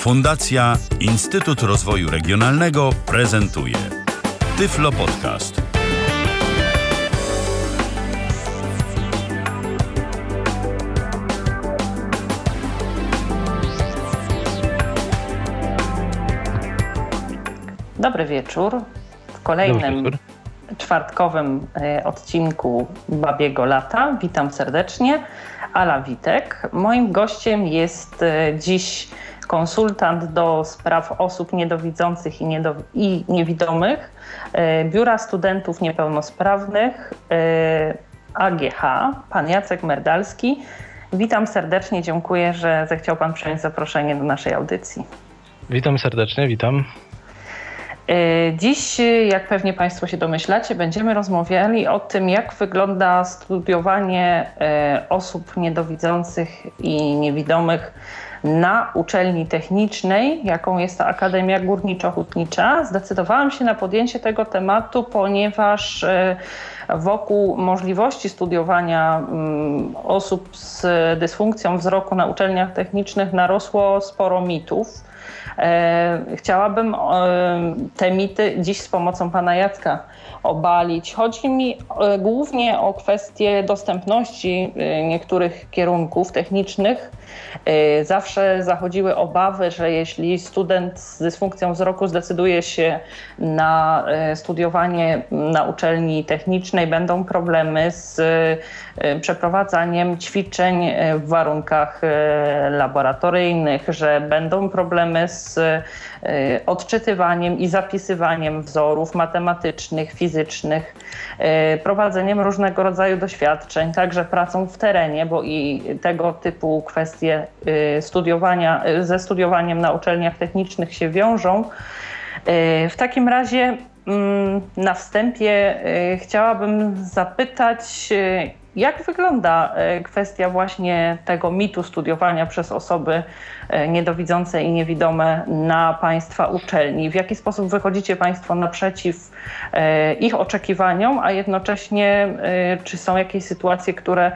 Fundacja Instytut Rozwoju Regionalnego prezentuje Tyflo Podcast. Dobry wieczór. W kolejnym wieczór. czwartkowym e, odcinku Babiego Lata. Witam serdecznie. Ala Witek. Moim gościem jest e, dziś konsultant do spraw osób niedowidzących i, niedo, i niewidomych e, Biura Studentów Niepełnosprawnych e, AGH, pan Jacek Merdalski. Witam serdecznie, dziękuję, że zechciał pan przyjąć zaproszenie do naszej audycji. Witam serdecznie, witam. E, Dziś, jak pewnie Państwo się domyślacie, będziemy rozmawiali o tym, jak wygląda studiowanie osób niedowidzących i niewidomych na uczelni technicznej, jaką jest ta Akademia Górniczo-Hutnicza. Zdecydowałam się na podjęcie tego tematu, ponieważ e, wokół możliwości studiowania mm, osób z dysfunkcją wzroku na uczelniach technicznych narosło sporo mitów. E, Chciałabym e, te mity dziś z pomocą pana Jacka obalić. Chodzi mi głównie o kwestię dostępności niektórych kierunków technicznych. E, Zawsze zachodziły obawy, że jeśli student z dysfunkcją wzroku zdecyduje się na e, studiowanie na uczelni technicznej, będą problemy z e, przeprowadzaniem ćwiczeń w warunkach laboratoryjnych, że będą problemy z odczytywaniem i zapisywaniem wzorów matematycznych, fizycznych, prowadzeniem różnego rodzaju doświadczeń, także pracą w terenie, bo i tego typu kwestie e, studiowania, e, ze studiowaniem na uczelniach technicznych się wiążą. E, W takim razie mm, na wstępie chciałabym zapytać, jak wygląda e, kwestia właśnie tego mitu studiowania przez osoby e, niedowidzące i niewidome na Państwa uczelni? W jaki sposób wychodzicie Państwo naprzeciw e, ich oczekiwaniom, a jednocześnie czy są jakieś sytuacje, które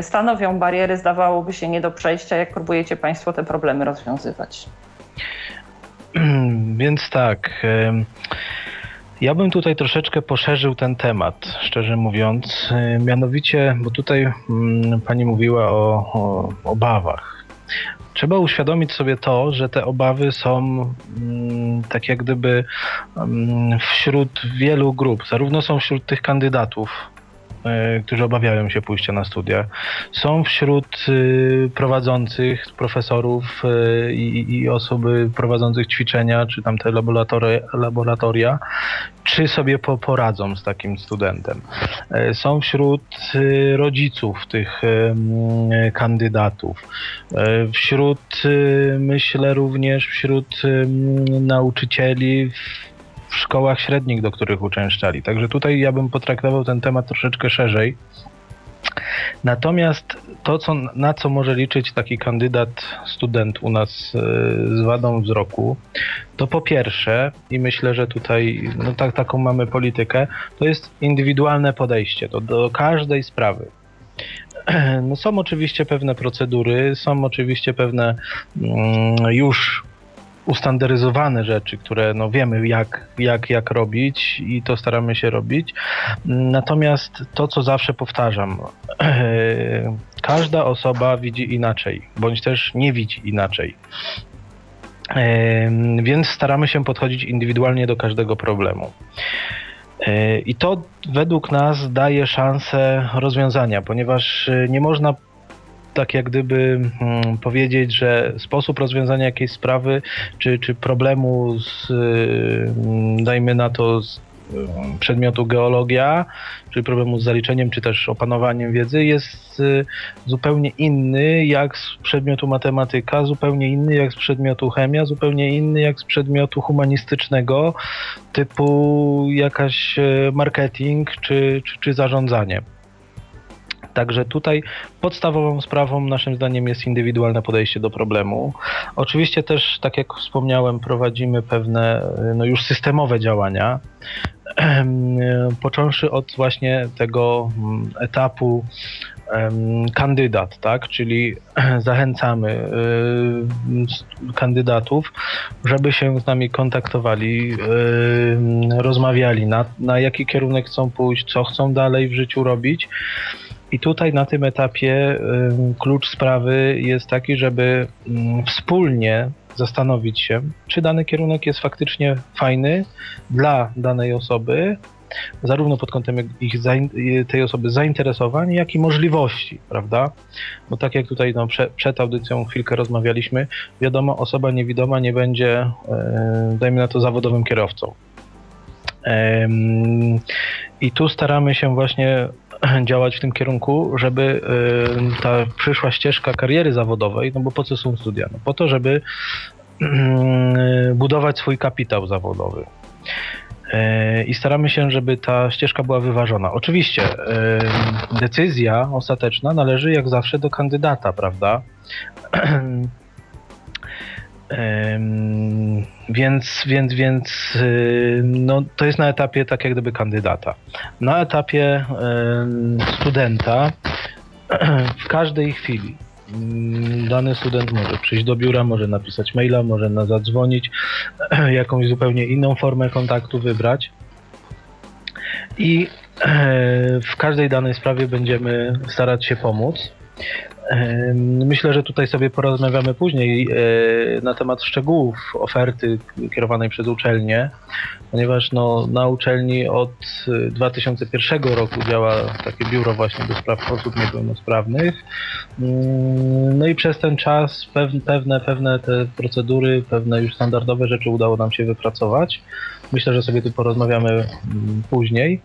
stanowią bariery, zdawałoby się nie do przejścia? Jak próbujecie Państwo te problemy rozwiązywać? Więc tak. em, Ja bym tutaj troszeczkę poszerzył ten temat, szczerze mówiąc. E, Mianowicie, bo tutaj mm, pani mówiła o, o obawach. Trzeba uświadomić sobie to, że te obawy są mm, tak jak gdyby mm, wśród wielu grup. Zarówno są wśród tych kandydatów, którzy obawiają się pójścia na studia, są wśród y, prowadzących profesorów y, i, osoby prowadzących ćwiczenia, czy tam te laboratoria, czy sobie po, poradzą z takim studentem. E, Są wśród y, rodziców tych kandydatów, E, wśród, y, myślę również wśród nauczycieli w szkołach średnich, do których uczęszczali. Także tutaj ja bym potraktował ten temat troszeczkę szerzej. Natomiast to, co, na co może liczyć taki kandydat, student u nas e, z wadą wzroku, to po pierwsze, i myślę, że tutaj no, tak, taką mamy politykę, to jest indywidualne podejście do, do każdej sprawy. No, są oczywiście pewne procedury, są oczywiście pewne mm, już ustandaryzowane rzeczy, które no wiemy jak, jak, jak robić i to staramy się robić. Natomiast to, co zawsze powtarzam, każda osoba widzi inaczej, bądź też nie widzi inaczej. Więc staramy się podchodzić indywidualnie do każdego problemu. I to według nas daje szansę rozwiązania, ponieważ e, nie można tak jak gdyby mm, powiedzieć, że sposób rozwiązania jakiejś sprawy czy, czy problemu z, y, mm, dajmy na to, z y, przedmiotu geologia, czy problemu z zaliczeniem, czy też opanowaniem wiedzy jest y, zupełnie inny jak z przedmiotu matematyka, zupełnie inny jak z przedmiotu chemia, zupełnie inny jak z przedmiotu humanistycznego, typu jakaś e, marketing czy, czy, czy zarządzanie. Także tutaj podstawową sprawą naszym zdaniem jest indywidualne podejście do problemu. Oczywiście też, tak jak wspomniałem, prowadzimy pewne no już systemowe działania, y, począwszy od właśnie tego mm, etapu kandydat, tak? Czyli zachęcamy kandydatów, żeby się z nami kontaktowali, rozmawiali na, na jaki kierunek chcą pójść, co chcą dalej w życiu robić. I tutaj na tym etapie klucz sprawy jest taki, żeby wspólnie zastanowić się, czy dany kierunek jest faktycznie fajny dla danej osoby, zarówno pod kątem ich tej osoby zainteresowań, jak i możliwości, prawda? Bo tak jak tutaj no, prze, przed audycją chwilkę rozmawialiśmy, wiadomo, osoba niewidoma nie będzie, e, dajmy na to, zawodowym kierowcą. I tu staramy się właśnie działać w tym kierunku, żeby ta przyszła ścieżka kariery zawodowej, no bo po co są studia? No po to, żeby budować swój kapitał zawodowy. E, I staramy się, żeby ta ścieżka była wyważona. Oczywiście decyzja ostateczna należy jak zawsze do kandydata, prawda? Więc, więc, więc y, no, to jest na etapie tak jak gdyby kandydata. Na etapie studenta w każdej chwili mm, dany student może przyjść do biura, może napisać maila, może na zadzwonić, jakąś zupełnie inną formę kontaktu wybrać. I w każdej danej sprawie będziemy starać się pomóc. Myślę, że tutaj sobie porozmawiamy później e, na temat szczegółów oferty kierowanej przez uczelnię, ponieważ no, na uczelni od 2001 e, roku działa takie biuro właśnie do spraw osób niepełnosprawnych. Mm, no i przez ten czas pewne, pewne te procedury, pewne już standardowe rzeczy udało nam się wypracować. Myślę, że sobie tu porozmawiamy mm, później.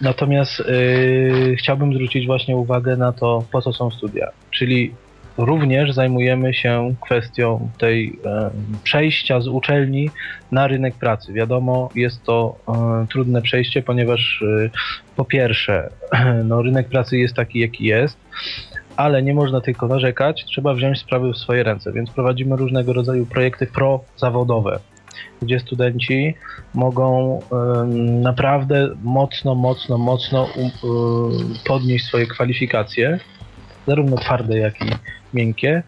Natomiast yy, chciałbym zwrócić właśnie uwagę na to, po co są studia. Czyli również zajmujemy się kwestią tej e, przejścia z uczelni na rynek pracy. Wiadomo, jest to e, trudne przejście, ponieważ e, po pierwsze, no, rynek pracy jest taki, jaki jest, ale nie można tylko narzekać, trzeba wziąć sprawy w swoje ręce, więc prowadzimy różnego rodzaju projekty prozawodowe gdzie studenci mogą naprawdę mocno, mocno, mocno podnieść swoje kwalifikacje, zarówno twarde, jak i miękkie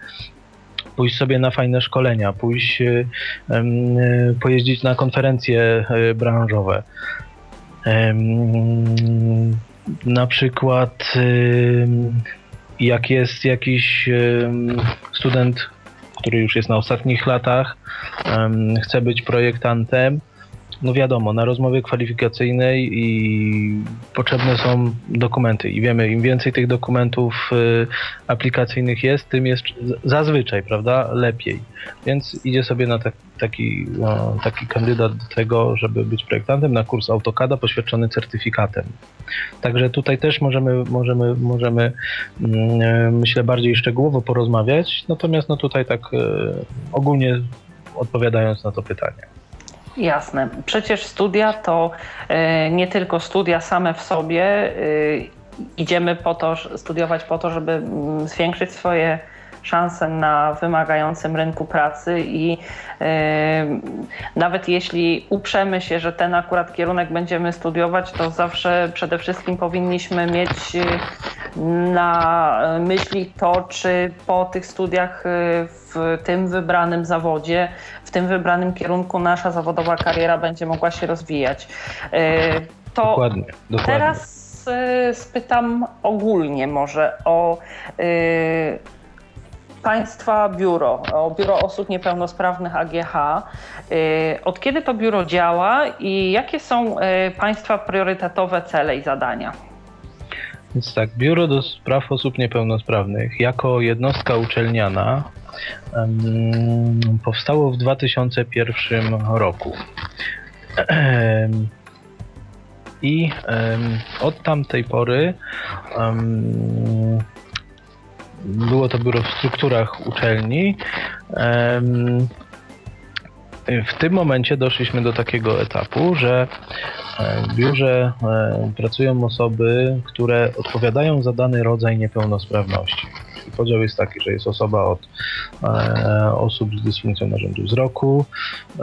pójść sobie na fajne szkolenia, pójść pojeździć na konferencje e, branżowe. Na przykład jak jest jakiś student który już jest na ostatnich latach, chce być projektantem, no wiadomo, na rozmowie kwalifikacyjnej i potrzebne są dokumenty i wiemy, im więcej tych dokumentów y, aplikacyjnych jest, tym jest zazwyczaj, prawda, lepiej. Więc idzie sobie na tak, taki, no, taki kandydat do tego, żeby być projektantem na kurs AutoCADa poświadczony certyfikatem. Także tutaj też możemy, możemy, możemy mm, myślę bardziej szczegółowo porozmawiać, natomiast no tutaj tak y, ogólnie odpowiadając na to pytanie. Jasne. Przecież studia to e, nie tylko studia same w sobie. E, idziemy po to, studiować po to, żeby mm, zwiększyć swoje szanse na wymagającym rynku pracy i e, nawet jeśli uprzemy się, że ten akurat kierunek będziemy studiować, to zawsze przede wszystkim powinniśmy mieć na myśli to, czy po tych studiach w tym wybranym zawodzie, w tym wybranym kierunku nasza zawodowa kariera będzie mogła się rozwijać. To dokładnie, dokładnie. teraz spytam ogólnie może o Państwa biuro, Biuro Osób Niepełnosprawnych AGH. Y, od kiedy to biuro działa i jakie są y, Państwa priorytetowe cele i zadania? Więc tak, Biuro do Spraw Osób Niepełnosprawnych jako jednostka uczelniana powstało w 2001 roku. I od tamtej pory było to biuro w strukturach uczelni. W tym momencie doszliśmy do takiego etapu, że w biurze pracują osoby, które odpowiadają za dany rodzaj niepełnosprawności. Podział jest taki, że jest osoba od e, osób z dysfunkcją narządu wzroku,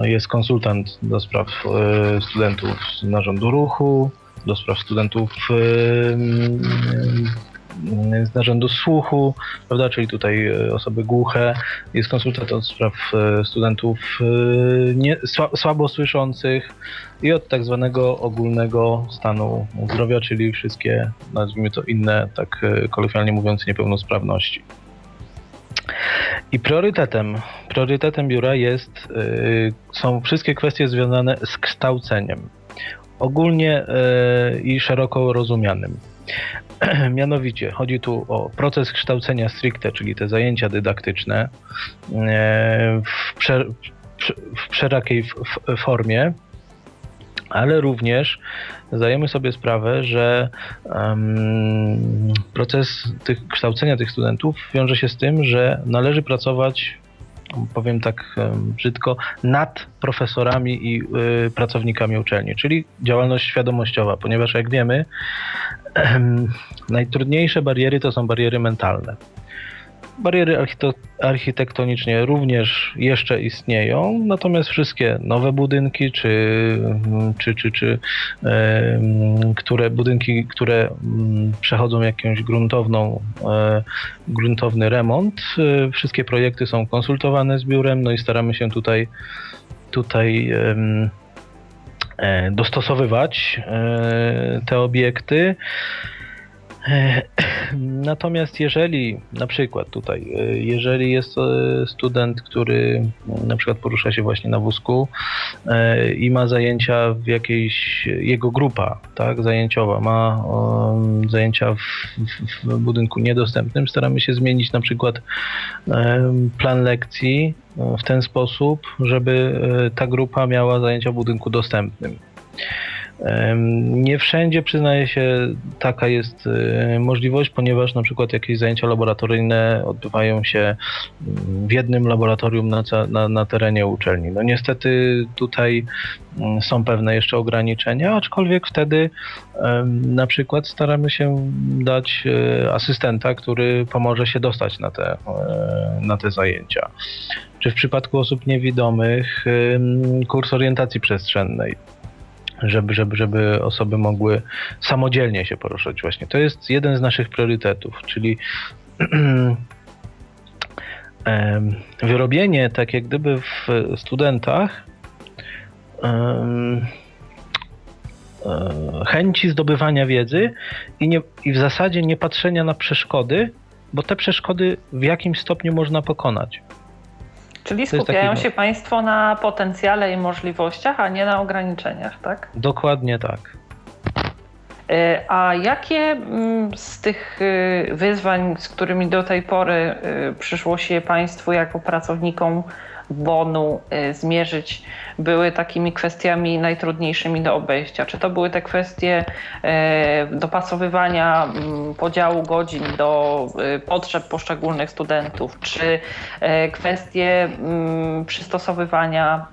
jest konsultant do spraw e, studentów narządu ruchu, do spraw studentów z narządu słuchu, prawda, czyli tutaj e, osoby głuche, jest konsultant od spraw e, studentów nie, słabo słyszących i od tak zwanego ogólnego stanu zdrowia, czyli wszystkie, nazwijmy to inne, tak kolokwialnie mówiąc, niepełnosprawności. I priorytetem, priorytetem biura jest, są wszystkie kwestie związane z kształceniem ogólnie e, i szeroko rozumianym. Mianowicie chodzi tu o proces kształcenia stricte, czyli te zajęcia dydaktyczne e, w, prze, w przerakiej formie, ale również zdajemy sobie sprawę, że um, proces tych, kształcenia tych studentów wiąże się z tym, że należy pracować powiem tak brzydko, nad profesorami i y, pracownikami uczelni, czyli działalność świadomościowa, ponieważ jak wiemy, najtrudniejsze bariery to są bariery mentalne. Bariery architektonicznie również jeszcze istnieją, natomiast wszystkie nowe budynki, czy, czy, czy, czy e, które budynki, które mm, przechodzą jakąś gruntowną, e, gruntowny remont, e, wszystkie projekty są konsultowane z biurem, no i staramy się tutaj, tutaj e, dostosowywać e, te obiekty. E, natomiast jeżeli na przykład tutaj, e, jeżeli jest e, student, który na przykład porusza się właśnie na wózku i ma zajęcia w jakiejś, jego grupa, tak, zajęciowa, ma zajęcia w, w budynku niedostępnym, staramy się zmienić na przykład plan lekcji w ten sposób, żeby ta grupa miała zajęcia w budynku dostępnym. Nie wszędzie przyznaje się taka jest e, możliwość, ponieważ na przykład jakieś zajęcia laboratoryjne odbywają się mm, w jednym laboratorium na, na, na terenie uczelni. No niestety tutaj mm, są pewne jeszcze ograniczenia, aczkolwiek wtedy na przykład staramy się dać e, asystenta, który pomoże się dostać na te, e, na te zajęcia. Czy w przypadku osób niewidomych kurs orientacji przestrzennej żeby, żeby, żeby osoby mogły samodzielnie się poruszać właśnie. To jest jeden z naszych priorytetów, czyli wyrobienie tak jak gdyby w studentach e, chęci zdobywania wiedzy i, nie, i w zasadzie nie patrzenia na przeszkody, bo te przeszkody w jakimś stopniu można pokonać. Czyli skupiają się Państwo na potencjale i możliwościach, a nie na ograniczeniach, tak? Dokładnie tak. E, a jakie mm, z tych y, wyzwań, z którymi do tej pory y, przyszło się Państwu jako pracownikom bonu y, zmierzyć, były takimi kwestiami najtrudniejszymi do obejścia? Czy to były te kwestie y, dopasowywania mm, podziału godzin do y, potrzeb poszczególnych studentów, czy kwestie mm, przystosowywania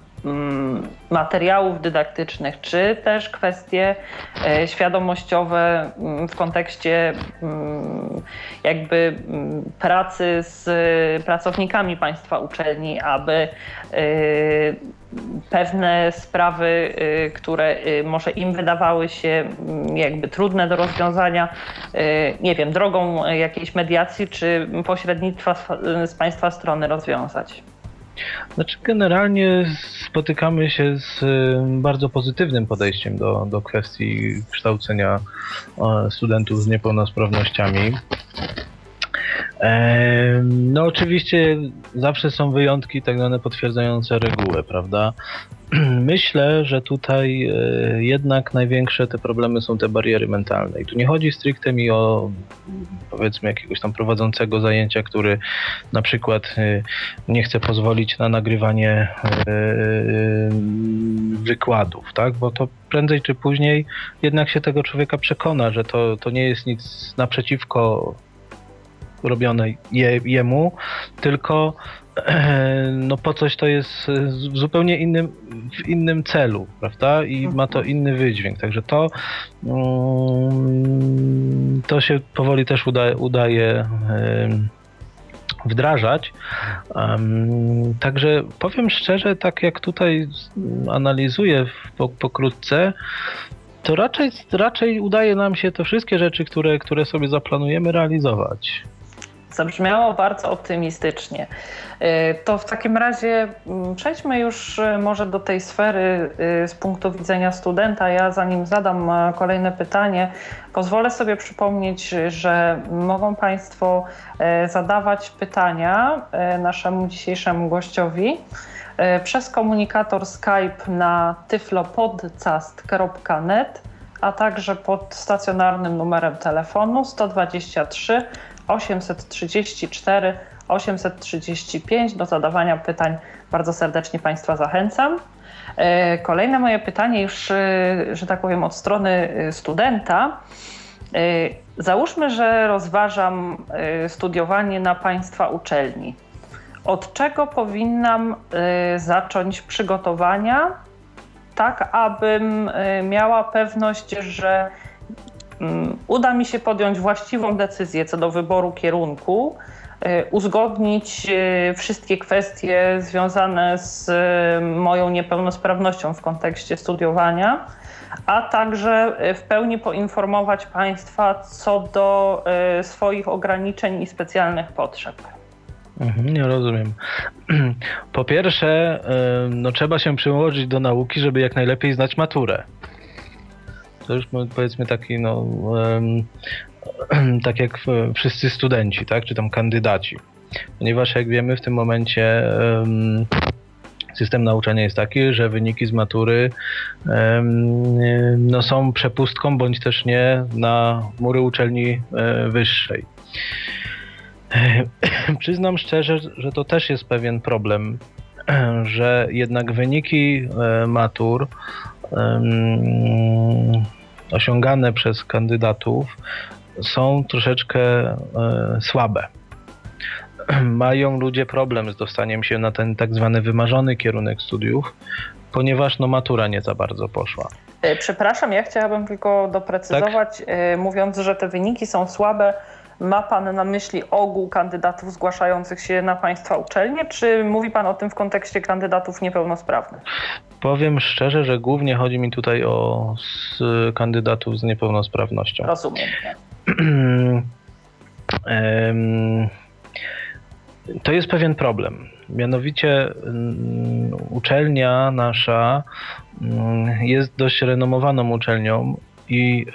materiałów dydaktycznych, czy też kwestie e, świadomościowe mm, w kontekście mm, jakby pracy z pracownikami państwa uczelni, aby e, pewne sprawy, e, które może im wydawały się jakby trudne do rozwiązania, nie wiem, drogą jakiejś mediacji czy pośrednictwa z państwa strony rozwiązać. Znaczy, generalnie spotykamy się z bardzo pozytywnym podejściem do, do kwestii kształcenia studentów z niepełnosprawnościami. No oczywiście zawsze są wyjątki tak zwane potwierdzające regułę, prawda? Myślę, że tutaj e, jednak największe te problemy są te bariery mentalne. I tu nie chodzi stricte mi o powiedzmy jakiegoś tam prowadzącego zajęcia, który na przykład e, nie chce pozwolić na nagrywanie e, wykładów, tak? Bo to prędzej czy później jednak się tego człowieka przekona, że to, to nie jest nic naprzeciwko robione je, jemu, tylko no po coś to jest w zupełnie innym, w innym celu, prawda? I ma to inny wydźwięk. Także to mm, to się powoli też udaje, udaje wdrażać. Także powiem szczerze, tak jak tutaj analizuję pokrótce, to raczej, raczej udaje nam się te wszystkie rzeczy, które, które sobie zaplanujemy, realizować. Zabrzmiało bardzo optymistycznie. Y, to w takim razie mm, przejdźmy już y, może do tej sfery y, z punktu widzenia studenta. Ja zanim zadam kolejne pytanie, pozwolę sobie przypomnieć, że mogą Państwo zadawać pytania naszemu dzisiejszemu gościowi przez komunikator Skype na tyflopodcast.net, a także pod stacjonarnym numerem telefonu 123 834 835 do zadawania pytań. Bardzo serdecznie Państwa zachęcam. E, kolejne moje pytanie, już, e, że tak powiem, od strony e, studenta. Załóżmy, że rozważam studiowanie na Państwa uczelni. Od czego powinnam zacząć przygotowania, tak abym miała pewność, że uda mi się podjąć właściwą decyzję co do wyboru kierunku, y, uzgodnić y, wszystkie kwestie związane z y, moją niepełnosprawnością w kontekście studiowania, a także w pełni poinformować Państwa co do swoich ograniczeń i specjalnych potrzeb. Mhm, nie rozumiem. Po pierwsze, no, trzeba się przyłożyć do nauki, żeby jak najlepiej znać maturę to już powiedzmy taki, no, tak jak wszyscy studenci, tak, czy tam kandydaci. Ponieważ jak wiemy w tym momencie system nauczania jest taki, że wyniki z matury no, są przepustką, bądź też nie na mury uczelni e, wyższej. Przyznam szczerze, że to też jest pewien problem, że jednak wyniki e, matur osiągane przez kandydatów są troszeczkę e, słabe. Mają ludzie problem z dostaniem się na ten tak zwany wymarzony kierunek studiów, ponieważ no, matura nie za bardzo poszła. E, przepraszam, ja chciałabym tylko doprecyzować, tak? E, mówiąc, że te wyniki są słabe. Ma Pan na myśli ogół kandydatów zgłaszających się na Państwa uczelnie, czy mówi Pan o tym w kontekście kandydatów niepełnosprawnych? Powiem szczerze, że głównie chodzi mi tutaj o kandydatów z niepełnosprawnością. Rozumiem. to jest pewien problem. Mianowicie mm, uczelnia nasza mm, jest dość renomowaną uczelnią i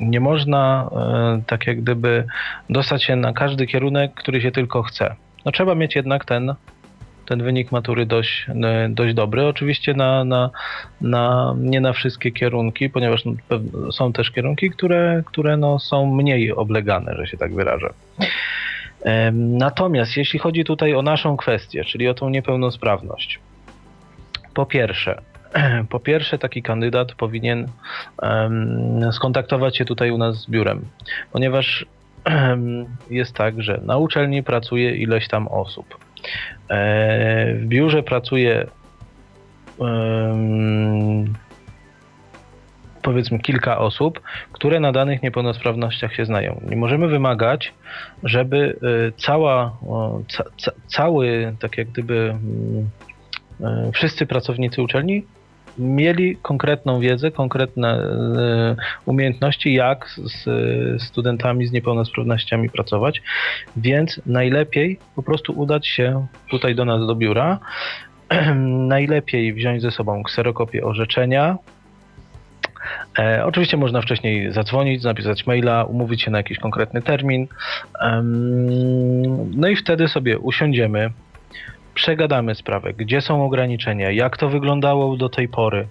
nie można e, tak jak gdyby dostać się na każdy kierunek, który się tylko chce. No trzeba mieć jednak ten ten wynik matury dość, e, dość dobry. Oczywiście na, na, na, nie na wszystkie kierunki, ponieważ no, są też kierunki, które, które no, są mniej oblegane, że się tak wyrażę. Natomiast jeśli chodzi tutaj o naszą kwestię, czyli o tą niepełnosprawność, po pierwsze, po pierwsze taki kandydat powinien skontaktować się tutaj u nas z biurem, ponieważ jest tak, że na uczelni pracuje ileś tam osób. E, w biurze pracuje powiedzmy kilka osób, które na danych niepełnosprawnościach się znają. Nie możemy wymagać, żeby e, cała, ca, ca, cały, tak jak gdyby mm, e, wszyscy pracownicy uczelni mieli konkretną wiedzę, konkretne e, umiejętności, jak z studentami z niepełnosprawnościami pracować, więc najlepiej po prostu udać się tutaj do nas do biura, najlepiej wziąć ze sobą kserokopię orzeczenia, E, oczywiście można wcześniej zadzwonić, napisać maila, umówić się na jakiś konkretny termin. no i wtedy sobie usiądziemy, przegadamy sprawę, gdzie są ograniczenia, jak to wyglądało do tej pory,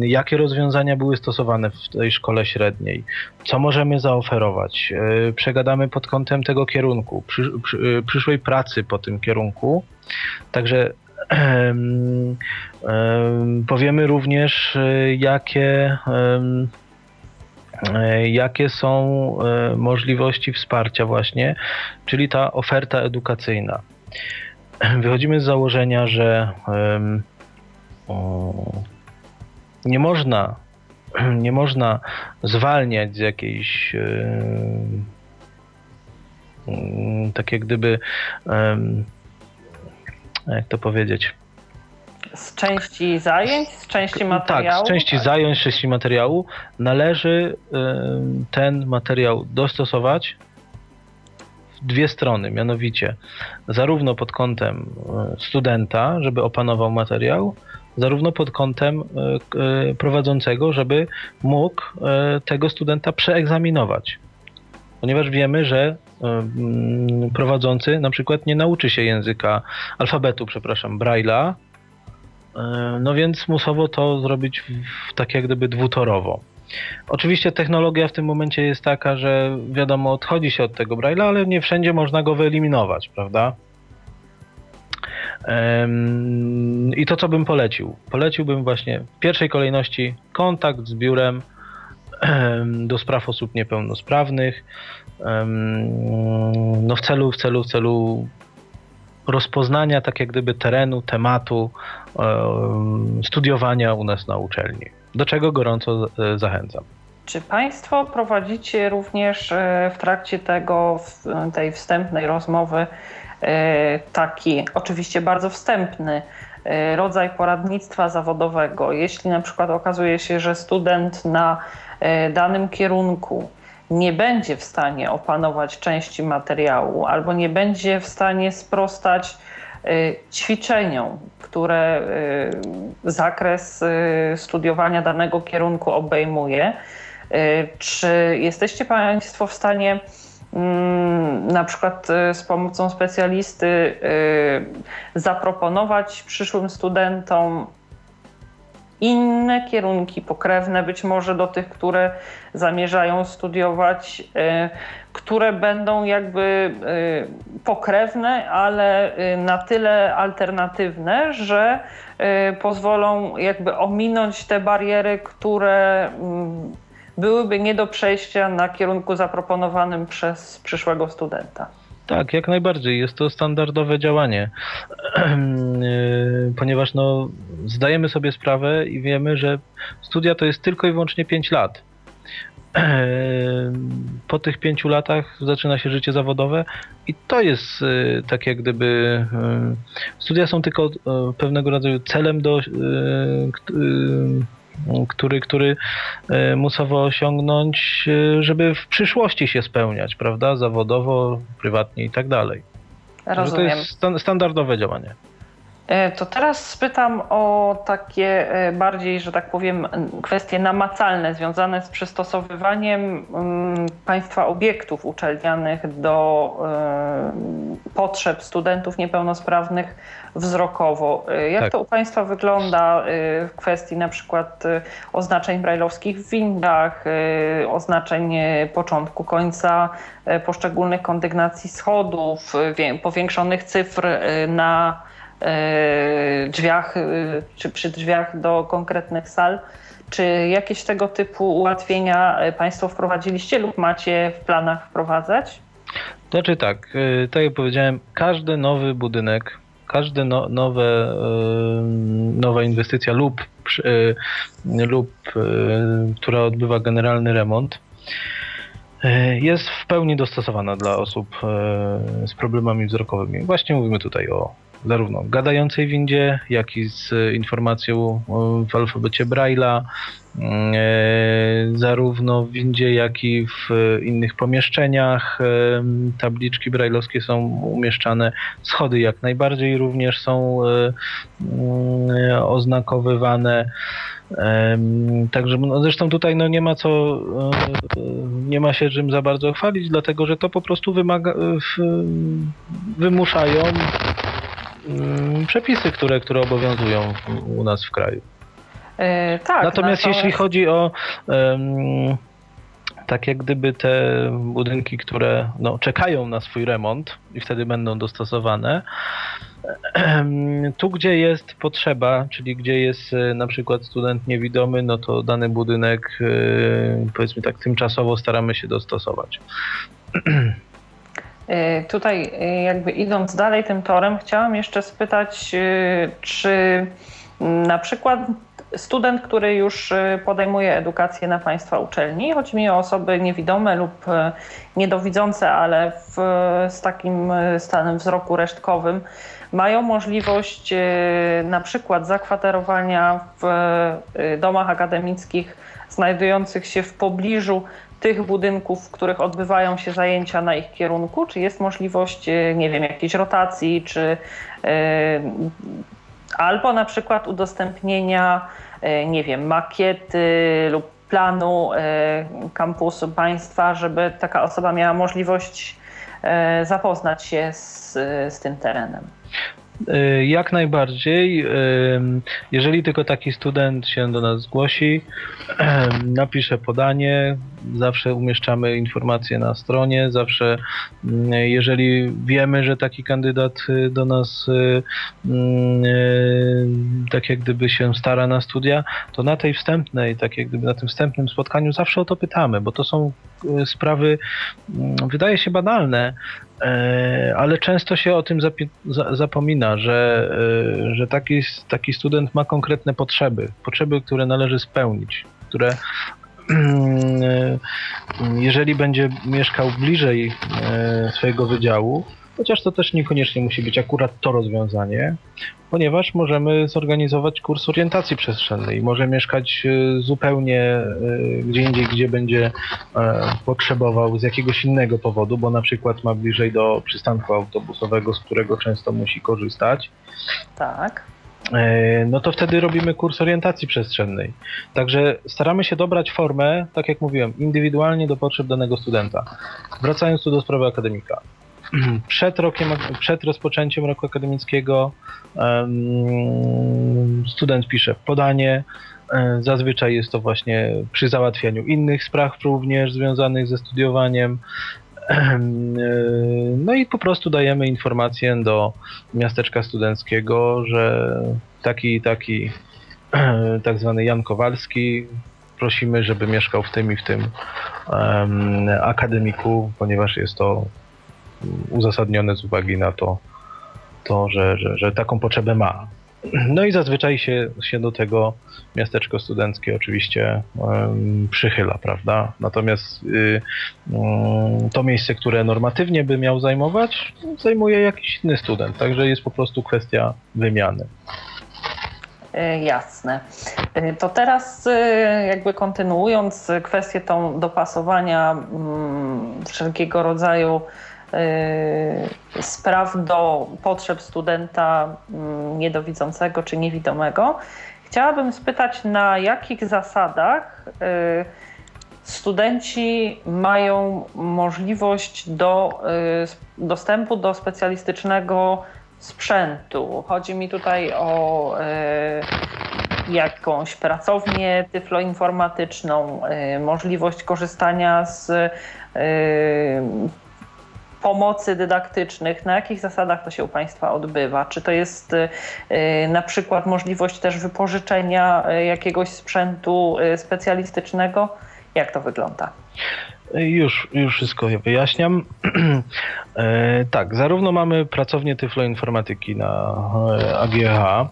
jakie rozwiązania były stosowane w tej szkole średniej, co możemy zaoferować. E, przegadamy pod kątem tego kierunku, przy, przy, e, przyszłej pracy po tym kierunku. Także powiemy również, e, jakie jakie są możliwości wsparcia właśnie, czyli ta oferta edukacyjna wychodzimy z założenia, że um, o, nie można nie można zwalniać z jakiejś um, tak jak gdyby um, jak to powiedzieć z części zajęć, z części materiału? Tak, z części tak. zajęć, z części materiału należy ten materiał dostosować dwie strony, mianowicie zarówno pod kątem e, studenta, żeby opanował materiał, zarówno pod kątem e, e, prowadzącego, żeby mógł tego studenta przeegzaminować. Ponieważ wiemy, że prowadzący na przykład nie nauczy się języka, alfabetu, przepraszam, Braille'a, no więc musowo to zrobić w, tak jak gdyby dwutorowo. Oczywiście technologia w tym momencie jest taka, że wiadomo, odchodzi się od tego Braille'a, ale nie wszędzie można go wyeliminować, prawda? I to, co bym polecił? Poleciłbym właśnie w pierwszej kolejności kontakt z biurem do spraw osób niepełnosprawnych, no w celu, w celu, w celu rozpoznania tak jak gdyby terenu, tematu, studiowania u nas na uczelni do czego gorąco e, zachęcam. Czy Państwo prowadzicie również e, w trakcie tego, tej wstępnej rozmowy e, taki, oczywiście bardzo wstępny, rodzaj poradnictwa zawodowego? Jeśli na przykład okazuje się, że student na danym kierunku nie będzie w stanie opanować części materiału albo nie będzie w stanie sprostać Y, ćwiczeniom, które y, zakres y, studiowania danego kierunku obejmuje. Czy jesteście Państwo w stanie mm, na przykład z pomocą specjalisty zaproponować przyszłym studentom inne kierunki pokrewne, być może do tych, które zamierzają studiować, e, które będą jakby e, pokrewne, ale e, na tyle alternatywne, że pozwolą jakby ominąć te bariery, które mm, byłyby nie do przejścia na kierunku zaproponowanym przez przyszłego studenta. Tak, jak najbardziej. Jest to standardowe działanie, ponieważ no, zdajemy sobie sprawę i wiemy, że studia to jest tylko i wyłącznie 5 lat. Po tych pięciu latach zaczyna się życie zawodowe i to jest e, tak jak gdyby e, studia są tylko e, pewnego rodzaju celem do który, który musowo osiągnąć, żeby w przyszłości się spełniać, prawda? Zawodowo, prywatnie i tak dalej. Rozumiem. To jest standardowe działanie. E, to teraz spytam o takie e, bardziej, że tak powiem, kwestie namacalne związane z przystosowywaniem mm, państwa obiektów uczelnianych do e, potrzeb studentów niepełnosprawnych wzrokowo. Jak tak. to u Państwa wygląda w kwestii na przykład oznaczeń brajlowskich w windach, oznaczeń początku, końca poszczególnych kondygnacji schodów, powiększonych cyfr na drzwiach, e, czy przy drzwiach do konkretnych sal. Czy jakieś tego typu ułatwienia e, Państwo wprowadziliście lub macie w planach wprowadzać? Znaczy tak, tak jak powiedziałem, każdy nowy budynek, każda no, nowe, nowa inwestycja lub, lub która odbywa generalny remont, jest w pełni dostosowana dla osób z problemami wzrokowymi. Właśnie mówimy tutaj o zarówno gadającej windzie, jak i z informacją w alfabecie Braille'a, e, zarówno w windzie, jak i w innych pomieszczeniach. E, tabliczki brajlowskie są umieszczane, schody jak najbardziej również są e, mm, oznakowywane. Także no zresztą tutaj no nie ma co, nie ma się czym za bardzo chwalić, dlatego że to po prostu wymaga, wymuszają przepisy, które, które obowiązują u nas w kraju. Yy, tak, natomiast, jeśli chodzi o um, tak jak gdyby te budynki, które no, czekają na swój remont i wtedy będą dostosowane, tu gdzie jest potrzeba, czyli gdzie jest e, na przykład student niewidomy, no to dany budynek e, powiedzmy tak tymczasowo staramy się dostosować. Y, tutaj y, jakby idąc dalej tym torem, chciałam jeszcze spytać, y, czy na przykład student, który już podejmuje edukację na Państwa uczelni, chodzi mi o osoby niewidome lub niedowidzące, ale w, z takim stanem wzroku resztkowym, mają możliwość na przykład zakwaterowania w domach akademickich znajdujących się w pobliżu tych budynków, w których odbywają się zajęcia na ich kierunku? Czy jest możliwość, nie wiem, jakiejś rotacji, czy albo na przykład udostępnienia, nie wiem, makiety lub planu kampusu państwa, żeby taka osoba miała możliwość zapoznać się z, z tym terenem? Jak najbardziej. Jeżeli tylko taki student się do nas zgłosi, napisze podanie, zawsze umieszczamy informacje na stronie, zawsze mm, jeżeli wiemy, że taki kandydat y, do nas y, mm, tak jak gdyby się stara na studia, to na tej wstępnej, tak jak gdyby na tym wstępnym spotkaniu zawsze o to pytamy, bo to są sprawy, mm, wydaje się banalne, E, ale często się o tym zapomina, że, że taki, taki student ma konkretne potrzeby, potrzeby, które należy spełnić, które jeżeli będzie mieszkał bliżej swojego wydziału, chociaż to też niekoniecznie musi być akurat to rozwiązanie, ponieważ możemy zorganizować kurs orientacji przestrzennej. Może mieszkać e, zupełnie e, gdzie indziej, gdzie będzie e, potrzebował z jakiegoś innego powodu, bo na przykład ma bliżej do przystanku autobusowego, z którego często musi korzystać. Tak. No to wtedy robimy kurs orientacji przestrzennej. Także staramy się dobrać formę, tak jak mówiłem, indywidualnie do potrzeb danego studenta. Wracając tu do sprawy akademika. przed rokiem, przed rozpoczęciem roku akademickiego student pisze podanie. E, zazwyczaj jest to właśnie przy załatwianiu innych spraw również związanych ze studiowaniem. E, no i po prostu dajemy informację do miasteczka studenckiego, że taki taki tak zwany Jan Kowalski prosimy, żeby mieszkał w tym i w tym akademiku, ponieważ jest to uzasadnione z uwagi na to, to że, że, że taką potrzebę ma. No i zazwyczaj się, się do tego miasteczko studenckie oczywiście um, przychyla, prawda? Natomiast y, y, to miejsce, które normatywnie by miał zajmować, zajmuje jakiś inny student, także jest po prostu kwestia wymiany. E, jasne. E, to teraz e, jakby kontynuując kwestię tą dopasowania mm, wszelkiego rodzaju spraw do potrzeb studenta mm, niedowidzącego czy niewidomego. Chciałabym spytać, na jakich zasadach y, studenci mają możliwość do y, dostępu do specjalistycznego sprzętu. Chodzi mi tutaj o jakąś pracownię tyfloinformatyczną, możliwość korzystania z pomocy dydaktycznych, na jakich zasadach to się u Państwa odbywa? Czy to jest y, y, na przykład możliwość też wypożyczenia y, jakiegoś sprzętu specjalistycznego? Jak to wygląda? Już, już wszystko wyjaśniam. E, tak, zarówno mamy pracownię tyfloinformatyki na AGH.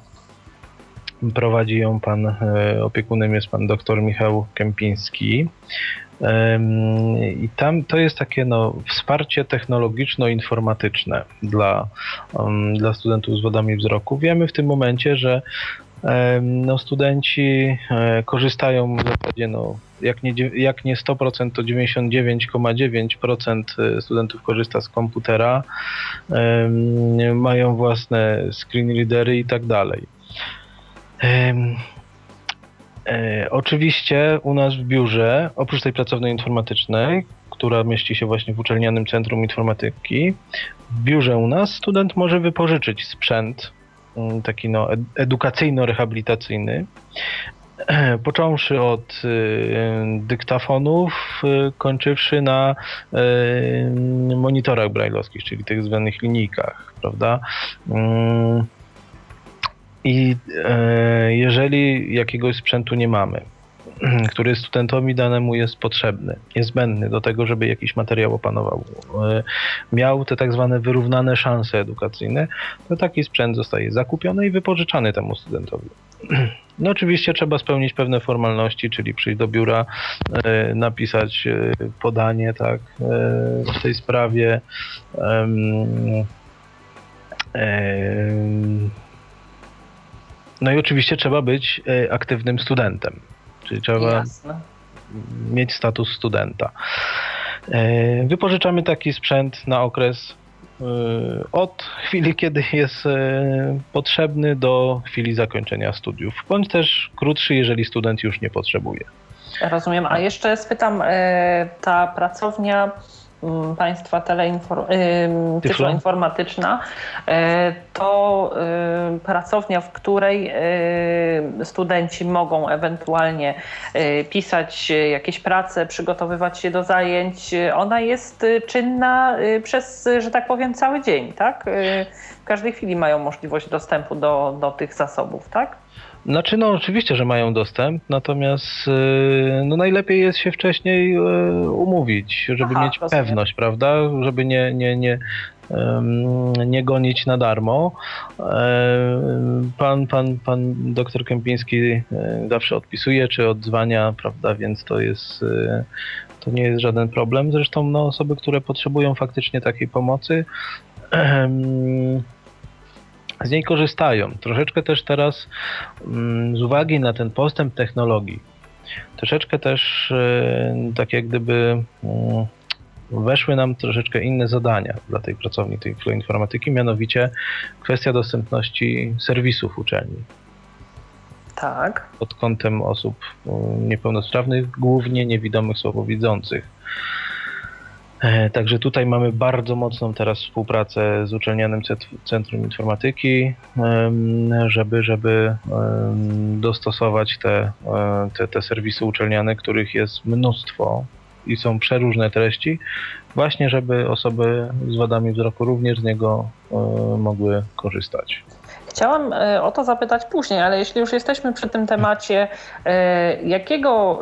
Prowadzi ją pan, e, opiekunem jest pan dr Michał Kępiński. I tam to jest takie no, wsparcie technologiczno-informatyczne dla, dla studentów z wadami wzroku. Wiemy w tym momencie, że no, studenci e, korzystają w zasadzie, no, jak, nie, jak nie 100%, to 99,9% e, studentów korzysta z komputera, mają własne screen readery i tak dalej. E, oczywiście u nas w biurze, oprócz tej pracowni informatycznej, która mieści się właśnie w Uczelnianym Centrum Informatyki, w biurze u nas student może wypożyczyć sprzęt mm, taki no, edukacyjno-rehabilitacyjny, e, począwszy od y, dyktafonów, y, kończywszy na y, monitorach brajlowskich, czyli tych zwanych linijkach, prawda? I e, jeżeli jakiegoś sprzętu nie mamy, który studentowi danemu jest potrzebny, niezbędny do tego, żeby jakiś materiał opanował, e, miał te tak zwane wyrównane szanse edukacyjne, to taki sprzęt zostaje zakupiony i wypożyczany temu studentowi. No oczywiście trzeba spełnić pewne formalności, czyli przyjść do biura, e, napisać e, podanie tak, w tej sprawie No i oczywiście trzeba być aktywnym studentem, czyli trzeba Jasne. mieć status studenta. Wypożyczamy taki sprzęt na okres od chwili, kiedy jest potrzebny, do chwili zakończenia studiów, bądź też krótszy, jeżeli student już nie potrzebuje. Rozumiem. A jeszcze spytam, ta pracownia państwa tyfloinformatyczna, e, to e, pracownia, w której e, studenci mogą ewentualnie pisać jakieś prace, przygotowywać się do zajęć. Ona jest czynna przez, że tak powiem, cały dzień, tak? W każdej chwili mają możliwość dostępu do, do tych zasobów, tak? Znaczy, no oczywiście, że mają dostęp, natomiast y, no najlepiej jest się wcześniej y, umówić, żeby Aha, mieć rozumiem. pewność, prawda? Żeby nie, nie, nie, nie gonić na darmo. Pan, pan, pan doktor Kępiński y, zawsze odpisuje, czy odzwania, prawda, więc to jest to nie jest żaden problem. Zresztą no, osoby, które potrzebują faktycznie takiej pomocy, z niej korzystają. Troszeczkę też teraz mm, z uwagi na ten postęp technologii, troszeczkę też e, tak jak gdyby mm, weszły nam troszeczkę inne zadania dla tej pracowni tej informatyki, mianowicie kwestia dostępności serwisów uczelni. Tak. Pod kątem osób mm, niepełnosprawnych, głównie niewidomych, słabowidzących. E, także tutaj mamy bardzo mocną teraz współpracę z Uczelnianym Centrum Informatyki, żeby, żeby dostosować te, e, te, te serwisy uczelniane, których jest mnóstwo i są przeróżne treści, właśnie żeby osoby z wadami wzroku również z niego e, mogły korzystać. Chciałam e, o to zapytać później, ale jeśli już jesteśmy przy tym temacie, e, jakiego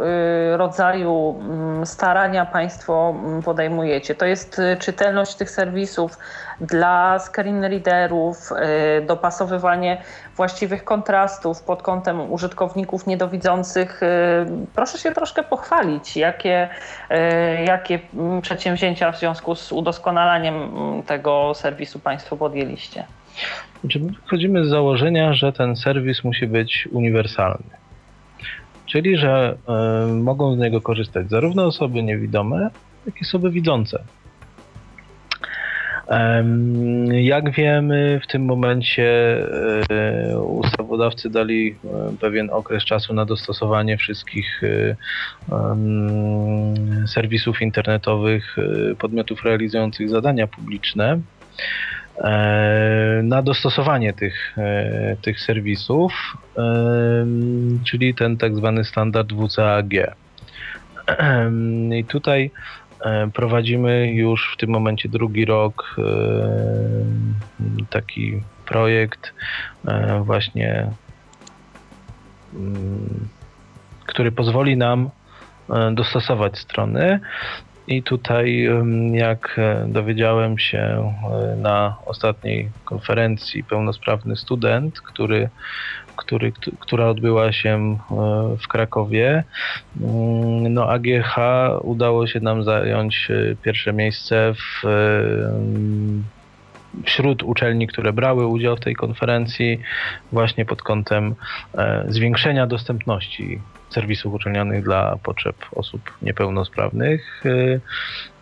e, rodzaju mm, starania Państwo mm, podejmujecie? To jest czytelność tych serwisów dla screen readerów, dopasowanie właściwych kontrastów pod kątem użytkowników niedowidzących. Proszę się troszkę pochwalić, jakie, jakie mm, przedsięwzięcia w związku z udoskonalaniem tego serwisu Państwo podjęliście? Znaczy, wychodzimy z założenia, że ten serwis musi być uniwersalny. Czyli, że y, mogą z niego korzystać zarówno osoby niewidome, jak i osoby widzące. Jak wiemy, w tym momencie e, ustawodawcy dali e, pewien okres czasu na dostosowanie wszystkich serwisów internetowych podmiotów realizujących zadania publiczne na dostosowanie tych, e, tych serwisów, e, czyli ten tak zwany standard WCAG. I tutaj prowadzimy już w tym momencie drugi rok taki projekt właśnie, mm, który pozwoli nam dostosować strony i tutaj, jak e, dowiedziałem się e, na ostatniej konferencji, pełnosprawny student, który, który, która odbyła się e, w Krakowie, mm, no AGH udało się nam zająć pierwsze miejsce w wśród uczelni, które brały udział w tej konferencji, właśnie pod kątem zwiększenia dostępności serwisów uczelnianych dla potrzeb osób niepełnosprawnych. Y,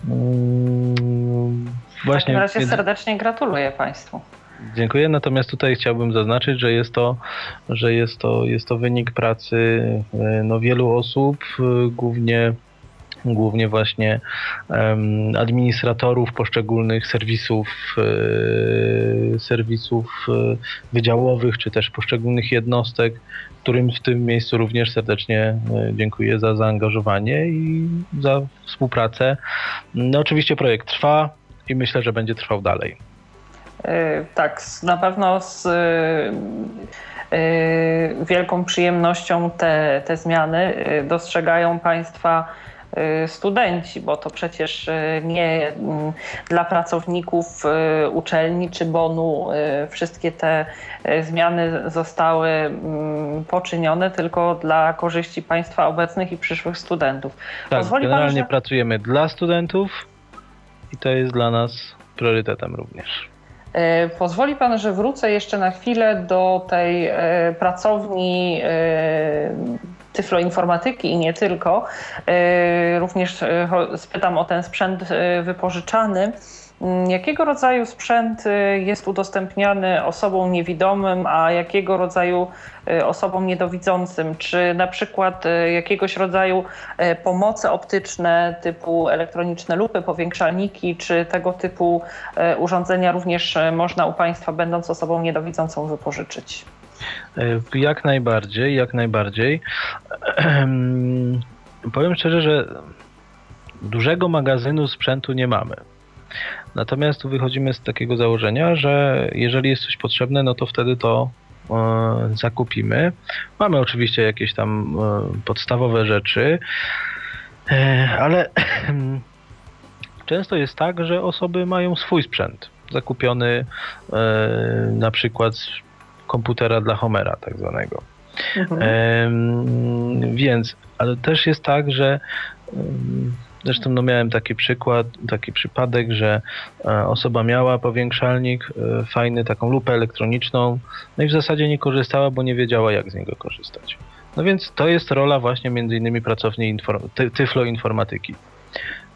mm, właśnie. W razie serdecznie gratuluję Państwu. Dziękuję, natomiast tutaj chciałbym zaznaczyć, że jest to, że jest to, jest to wynik pracy y, no, wielu osób, y, głównie głównie właśnie um, administratorów poszczególnych serwisów, e, serwisów wydziałowych, czy też poszczególnych jednostek, którym w tym miejscu również serdecznie e, dziękuję za zaangażowanie i za współpracę. No, oczywiście projekt trwa i myślę, że będzie trwał dalej. Tak, na pewno z wielką przyjemnością te, te zmiany dostrzegają Państwa studenci, bo to przecież y, nie mm, dla pracowników y, uczelni czy bonu wszystkie te zmiany zostały mm, poczynione, tylko dla korzyści państwa obecnych i przyszłych studentów. Tak, Pozwoli generalnie pan, że... pracujemy dla studentów i to jest dla nas priorytetem również. Pozwoli Pan, że wrócę jeszcze na chwilę do tej pracowni tyfloinformatyki i nie tylko. Również spytam o ten sprzęt wypożyczany. Mm, jakiego rodzaju sprzęt y, jest udostępniany osobom niewidomym, a jakiego rodzaju y, osobom niedowidzącym? Czy na przykład y, jakiegoś rodzaju pomoce optyczne typu elektroniczne lupy, powiększalniki, czy tego typu urządzenia również można u Państwa, będąc osobą niedowidzącą, wypożyczyć? Jak najbardziej, jak najbardziej. Powiem szczerze, że dużego magazynu sprzętu nie mamy. Natomiast tu wychodzimy z takiego założenia, że jeżeli jest coś potrzebne, no to wtedy to e, zakupimy. Mamy oczywiście jakieś tam e, podstawowe rzeczy, e, ale często jest tak, że osoby mają swój sprzęt zakupiony na przykład komputera dla Homera tak zwanego. Mhm. Więc, ale też jest tak, że Zresztą no, miałem taki przykład, taki przypadek, że e, osoba miała powiększalnik e, fajny, taką lupę elektroniczną, no i w zasadzie nie korzystała, bo nie wiedziała jak z niego korzystać. No więc to jest rola właśnie między innymi pracowni ty tyfloinformatyki,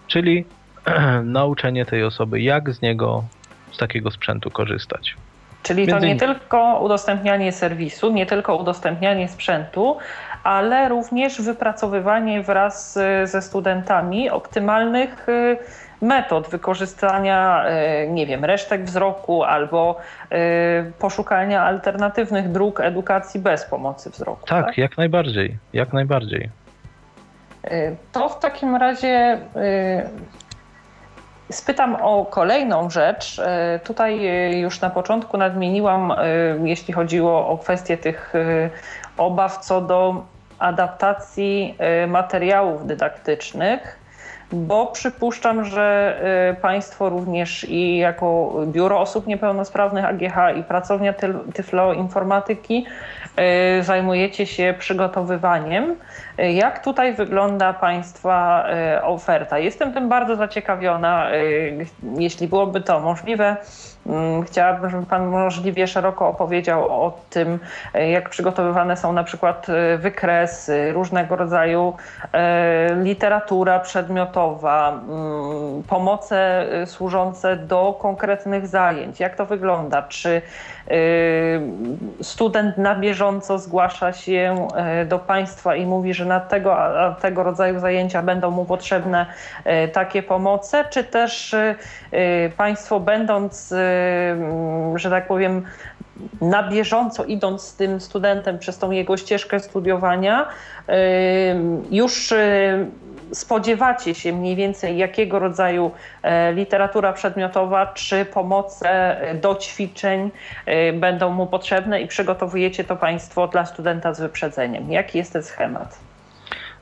czyli nauczenie tej osoby, jak z niego, z takiego sprzętu korzystać. Czyli to nie tylko udostępnianie serwisu, nie tylko udostępnianie sprzętu, ale również wypracowywanie wraz ze studentami optymalnych y, metod wykorzystania, y, nie wiem, resztek wzroku albo y, poszukania alternatywnych dróg edukacji bez pomocy wzroku. Tak, tak? jak najbardziej, jak najbardziej. To w takim razie Spytam o kolejną rzecz. Tutaj już na początku nadmieniłam, jeśli chodziło o kwestię tych obaw co do adaptacji materiałów dydaktycznych, bo przypuszczam, że Państwo również i jako Biuro Osób Niepełnosprawnych AGH i Pracownia Tyflo Informatyki y, zajmujecie się przygotowywaniem. Jak tutaj wygląda Państwa oferta? Jestem tym bardzo zaciekawiona. Jeśli byłoby to możliwe, Mm, chciałabym, żeby Pan możliwie szeroko opowiedział o tym, jak przygotowywane są na przykład wykresy, różnego rodzaju literatura przedmiotowa, mm, pomoce służące do konkretnych zajęć. Jak to wygląda? Czy student na bieżąco zgłasza się do Państwa i mówi, że na tego, tego rodzaju zajęcia będą mu potrzebne takie pomoce, czy też Państwo będąc że tak powiem, na bieżąco idąc z tym studentem przez tą jego ścieżkę studiowania, już spodziewacie się mniej więcej, jakiego rodzaju e, literatura przedmiotowa czy pomoce do ćwiczeń e, będą mu potrzebne i przygotowujecie to Państwo dla studenta z wyprzedzeniem. Jaki jest ten schemat?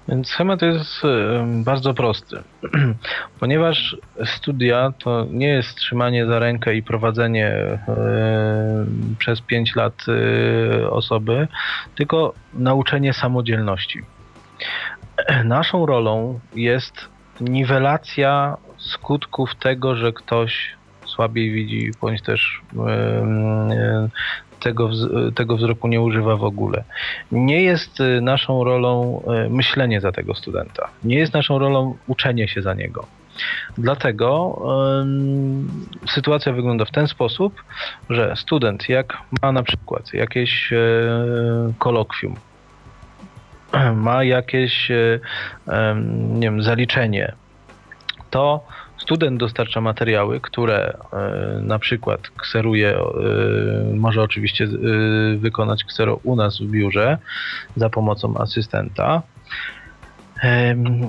Więc schemat jest bardzo prosty, ponieważ studia to nie jest trzymanie za rękę i prowadzenie przez 5 lat e, osoby, tylko nauczenie samodzielności. Naszą rolą jest niwelacja skutków tego, że ktoś słabiej widzi, bądź też tego, tego wzroku nie używa w ogóle. Nie jest y, naszą rolą y, myślenie za tego studenta. Nie jest naszą rolą uczenie się za niego. Dlatego sytuacja wygląda w ten sposób, że student, jak ma na przykład jakieś e, kolokwium, ma jakieś e, nie wiem, zaliczenie, to student dostarcza materiały, które e, na przykład kseruje, e, może oczywiście wykonać ksero u nas w biurze za pomocą asystenta.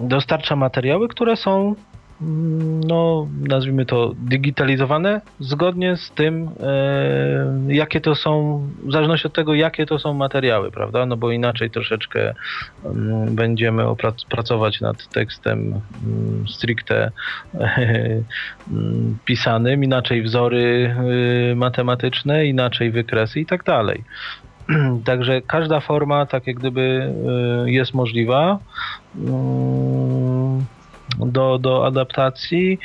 Dostarcza materiały, które są no, nazwijmy to, digitalizowane zgodnie z tym, e, jakie to są, w zależności od tego, jakie to są materiały, prawda? No bo inaczej troszeczkę mm, będziemy oprac- pracować nad tekstem mm, stricte e, pisanym, inaczej wzory e, matematyczne, inaczej wykresy i tak dalej. Także każda forma, tak jak gdyby, e, jest możliwa. Do, do adaptacji,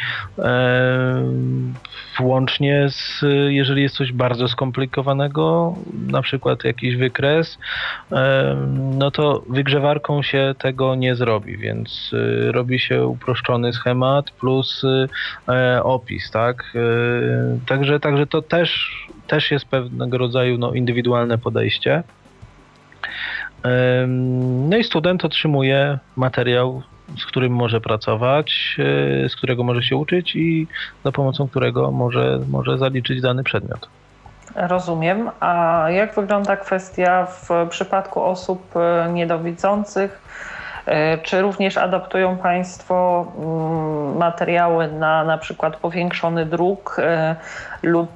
włącznie z, jeżeli jest coś bardzo skomplikowanego, na przykład jakiś wykres, no to wygrzewarką się tego nie zrobi, więc y, robi się uproszczony schemat plus e, opis, tak? Także, także to też, też jest pewnego rodzaju no, indywidualne podejście. No i student otrzymuje materiał, z którym może pracować, e, z którego może się uczyć i za pomocą którego może, może zaliczyć dany przedmiot. Rozumiem. A jak wygląda kwestia w przypadku osób e, niedowidzących? E, czy również adaptują Państwo mm, materiały na na przykład powiększony druk lub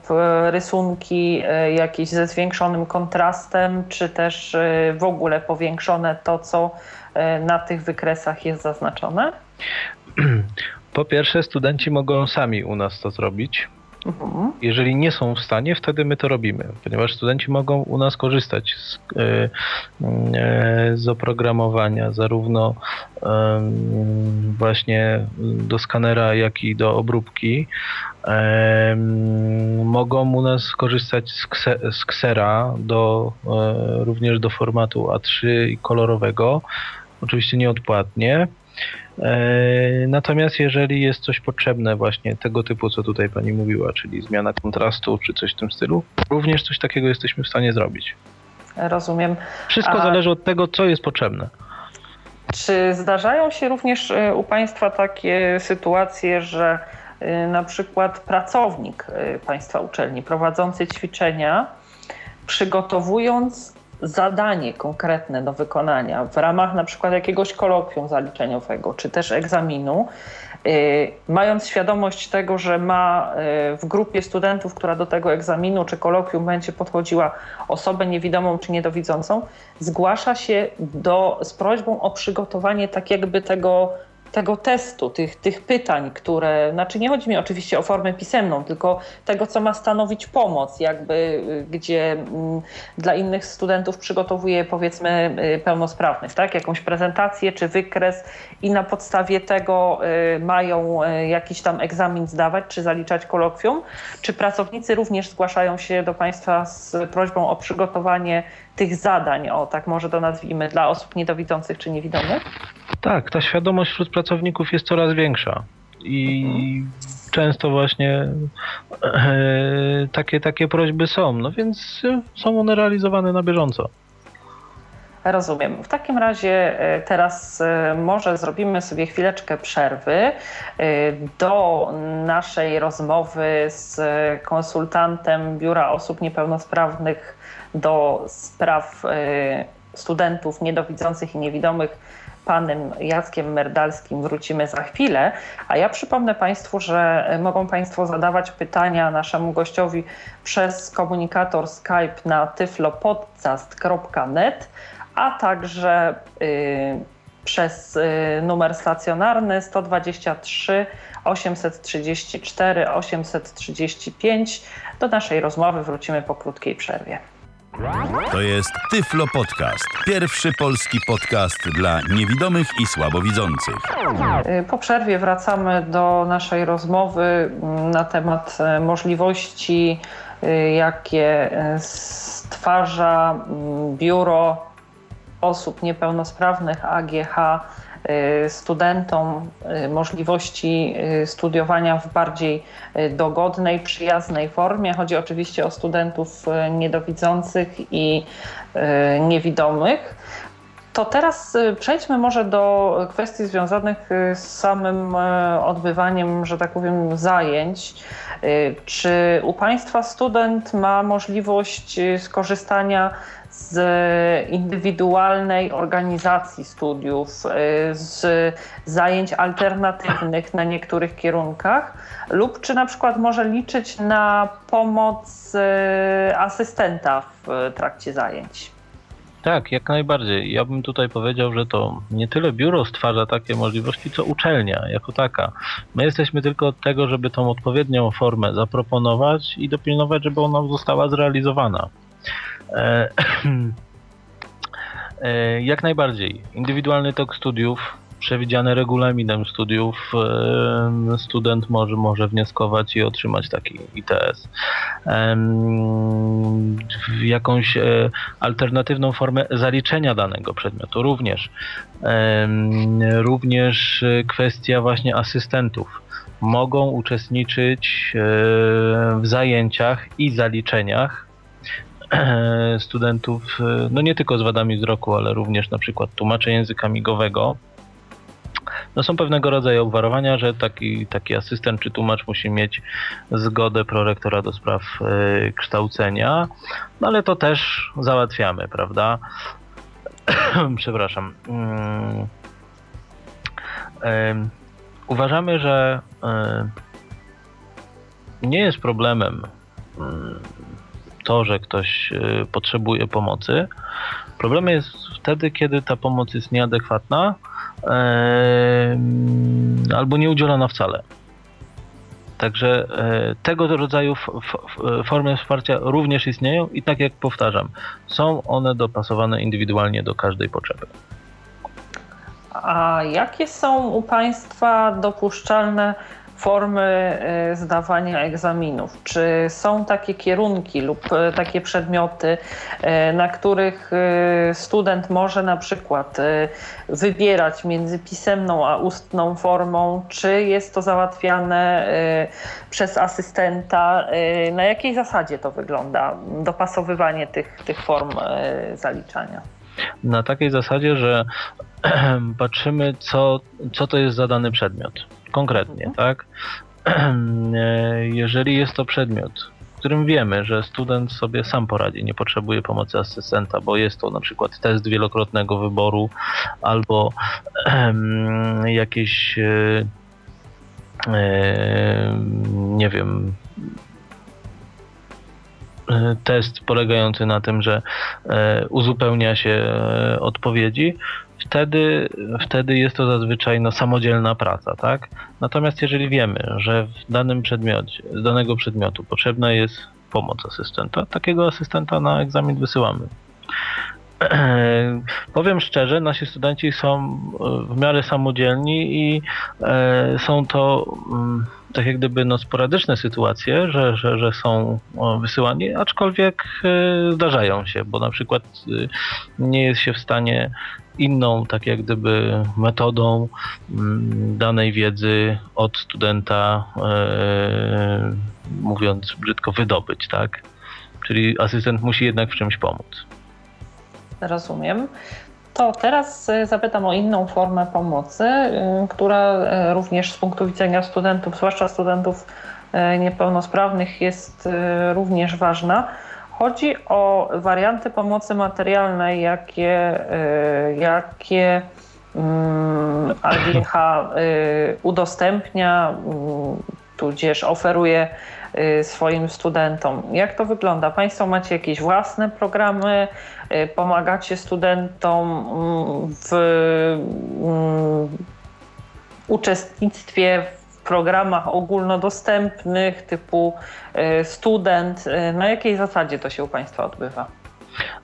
rysunki jakieś ze zwiększonym kontrastem, czy też w ogóle powiększone to, co na tych wykresach jest zaznaczone? Po pierwsze, studenci mogą sami u nas to zrobić. Mhm. Jeżeli nie są w stanie, wtedy my to robimy, ponieważ studenci mogą u nas korzystać z, e, e, z oprogramowania, zarówno właśnie do skanera, jak i do obróbki. Mogą u nas korzystać z, ksera do, e, również do formatu A3 kolorowego, oczywiście nieodpłatnie. E, natomiast jeżeli jest coś potrzebne właśnie tego typu, co tutaj pani mówiła, czyli zmiana kontrastu czy coś w tym stylu, również coś takiego jesteśmy w stanie zrobić. Rozumiem. Wszystko A... zależy od tego, co jest potrzebne. Czy zdarzają się również e, u Państwa takie sytuacje, że e, na przykład pracownik Państwa uczelni prowadzący ćwiczenia, przygotowując zadanie konkretne do wykonania w ramach na przykład jakiegoś kolokwium zaliczeniowego czy też egzaminu, y, mając świadomość tego, że ma y, w grupie studentów, która do tego egzaminu czy kolokwium będzie podchodziła osobę niewidomą czy niedowidzącą, zgłasza się do, z prośbą o przygotowanie tak jakby tego tego testu, tych, tych pytań, które, znaczy nie chodzi mi oczywiście o formę pisemną, tylko tego, co ma stanowić pomoc, jakby y, gdzie mm, dla innych studentów przygotowuje powiedzmy y, pełnosprawnych, tak? Jakąś prezentację czy wykres i na podstawie tego y, mają jakiś tam egzamin zdawać czy zaliczać kolokwium. Czy pracownicy również zgłaszają się do Państwa z prośbą o przygotowanie tych zadań, o tak może to nazwijmy, dla osób niedowidzących czy niewidomych? Tak, ta świadomość wśród pracowników jest coraz większa i mhm. często właśnie e, takie, takie prośby są, no więc są one realizowane na bieżąco. Rozumiem. W takim razie e, teraz e, może zrobimy sobie chwileczkę przerwy e, do naszej rozmowy z konsultantem Biura Osób Niepełnosprawnych do spraw studentów niedowidzących i niewidomych panem Jackiem Merdalskim wrócimy za chwilę, a ja przypomnę Państwu, że mogą Państwo zadawać pytania naszemu gościowi przez komunikator Skype na tyflopodcast.net, a także y, przez y, numer stacjonarny 123 834 835. Do naszej rozmowy wrócimy po krótkiej przerwie. To jest Tyflo Podcast. Pierwszy polski podcast dla niewidomych i słabowidzących. Y, po przerwie wracamy do naszej rozmowy mm, na temat y, możliwości, y, jakie stwarza mm, biuro osób niepełnosprawnych AGH studentom y, możliwości y, studiowania w bardziej dogodnej, przyjaznej formie. Chodzi oczywiście o studentów niedowidzących i niewidomych. To teraz przejdźmy może do kwestii związanych z samym odbywaniem, że tak powiem, zajęć. Czy u Państwa student ma możliwość skorzystania z indywidualnej organizacji studiów, y, z zajęć alternatywnych na niektórych kierunkach, lub czy na przykład może liczyć na pomoc y, asystenta w trakcie zajęć? Tak, jak najbardziej. Ja bym tutaj powiedział, że to nie tyle biuro stwarza takie możliwości, co uczelnia jako taka. My jesteśmy tylko od tego, żeby tą odpowiednią formę zaproponować i dopilnować, żeby ona została zrealizowana. E, e, jak najbardziej. Indywidualny tok studiów przewidziane regulaminem studiów, student może, może wnioskować i otrzymać taki ITS. Jakąś e, alternatywną formę zaliczenia danego przedmiotu również. Również kwestia właśnie asystentów mogą uczestniczyć e, w zajęciach i zaliczeniach studentów, e, no nie tylko z wadami wzroku, ale również na przykład tłumacze języka migowego. No są pewnego rodzaju obwarowania, że taki, taki asystent czy tłumacz musi mieć zgodę prorektora do spraw y, kształcenia, no ale to też załatwiamy, prawda? Przepraszam. Y, uważamy, że nie jest problemem to, że ktoś y, potrzebuje pomocy. Problem jest wtedy, kiedy ta pomoc jest nieadekwatna albo nieudzielona wcale. Także e, tego rodzaju formy wsparcia również istnieją i tak jak powtarzam, są one dopasowane indywidualnie do każdej potrzeby. A jakie są u Państwa dopuszczalne formy y, zdawania egzaminów? Czy są takie kierunki lub y, takie przedmioty, y, na których student może na przykład wybierać między pisemną a ustną formą? Czy jest to załatwiane przez asystenta? Na jakiej zasadzie to wygląda, dopasowywanie tych, tych form zaliczania? Na takiej zasadzie, że patrzymy, co, co to jest za dany przedmiot konkretnie, mhm. tak? Jeżeli jest to przedmiot, w którym wiemy, że student sobie sam poradzi, nie potrzebuje pomocy asystenta, bo jest to na przykład test wielokrotnego wyboru albo jakieś e, e, nie wiem e, test polegający na tym, że uzupełnia się odpowiedzi, wtedy, wtedy jest to zazwyczaj no, samodzielna praca, tak? Natomiast jeżeli wiemy, że w danym przedmiocie, z danego przedmiotu potrzebna jest pomoc asystenta, takiego asystenta na egzamin wysyłamy. Powiem szczerze, nasi studenci są w miarę samodzielni i e, są to mm, tak jak gdyby no, sporadyczne sytuacje, że, że, że są wysyłani, aczkolwiek e, zdarzają się, bo na przykład e, nie jest się w stanie inną, tak jak gdyby metodą mm, danej wiedzy od studenta, e, mówiąc brzydko, wydobyć, tak? Czyli asystent musi jednak w czymś pomóc. Rozumiem. To teraz e, zapytam o inną formę pomocy, e, która również z punktu widzenia studentów, zwłaszcza studentów niepełnosprawnych, jest również ważna Chodzi o warianty pomocy materialnej, jakie, y, jakie AGH mm, y, udostępnia, mm, tudzież oferuje y, swoim studentom. Jak to wygląda? Państwo macie jakieś własne programy, pomagacie studentom mm, w uczestnictwie programach ogólnodostępnych typu e, student. E, na jakiej zasadzie to się u Państwa odbywa?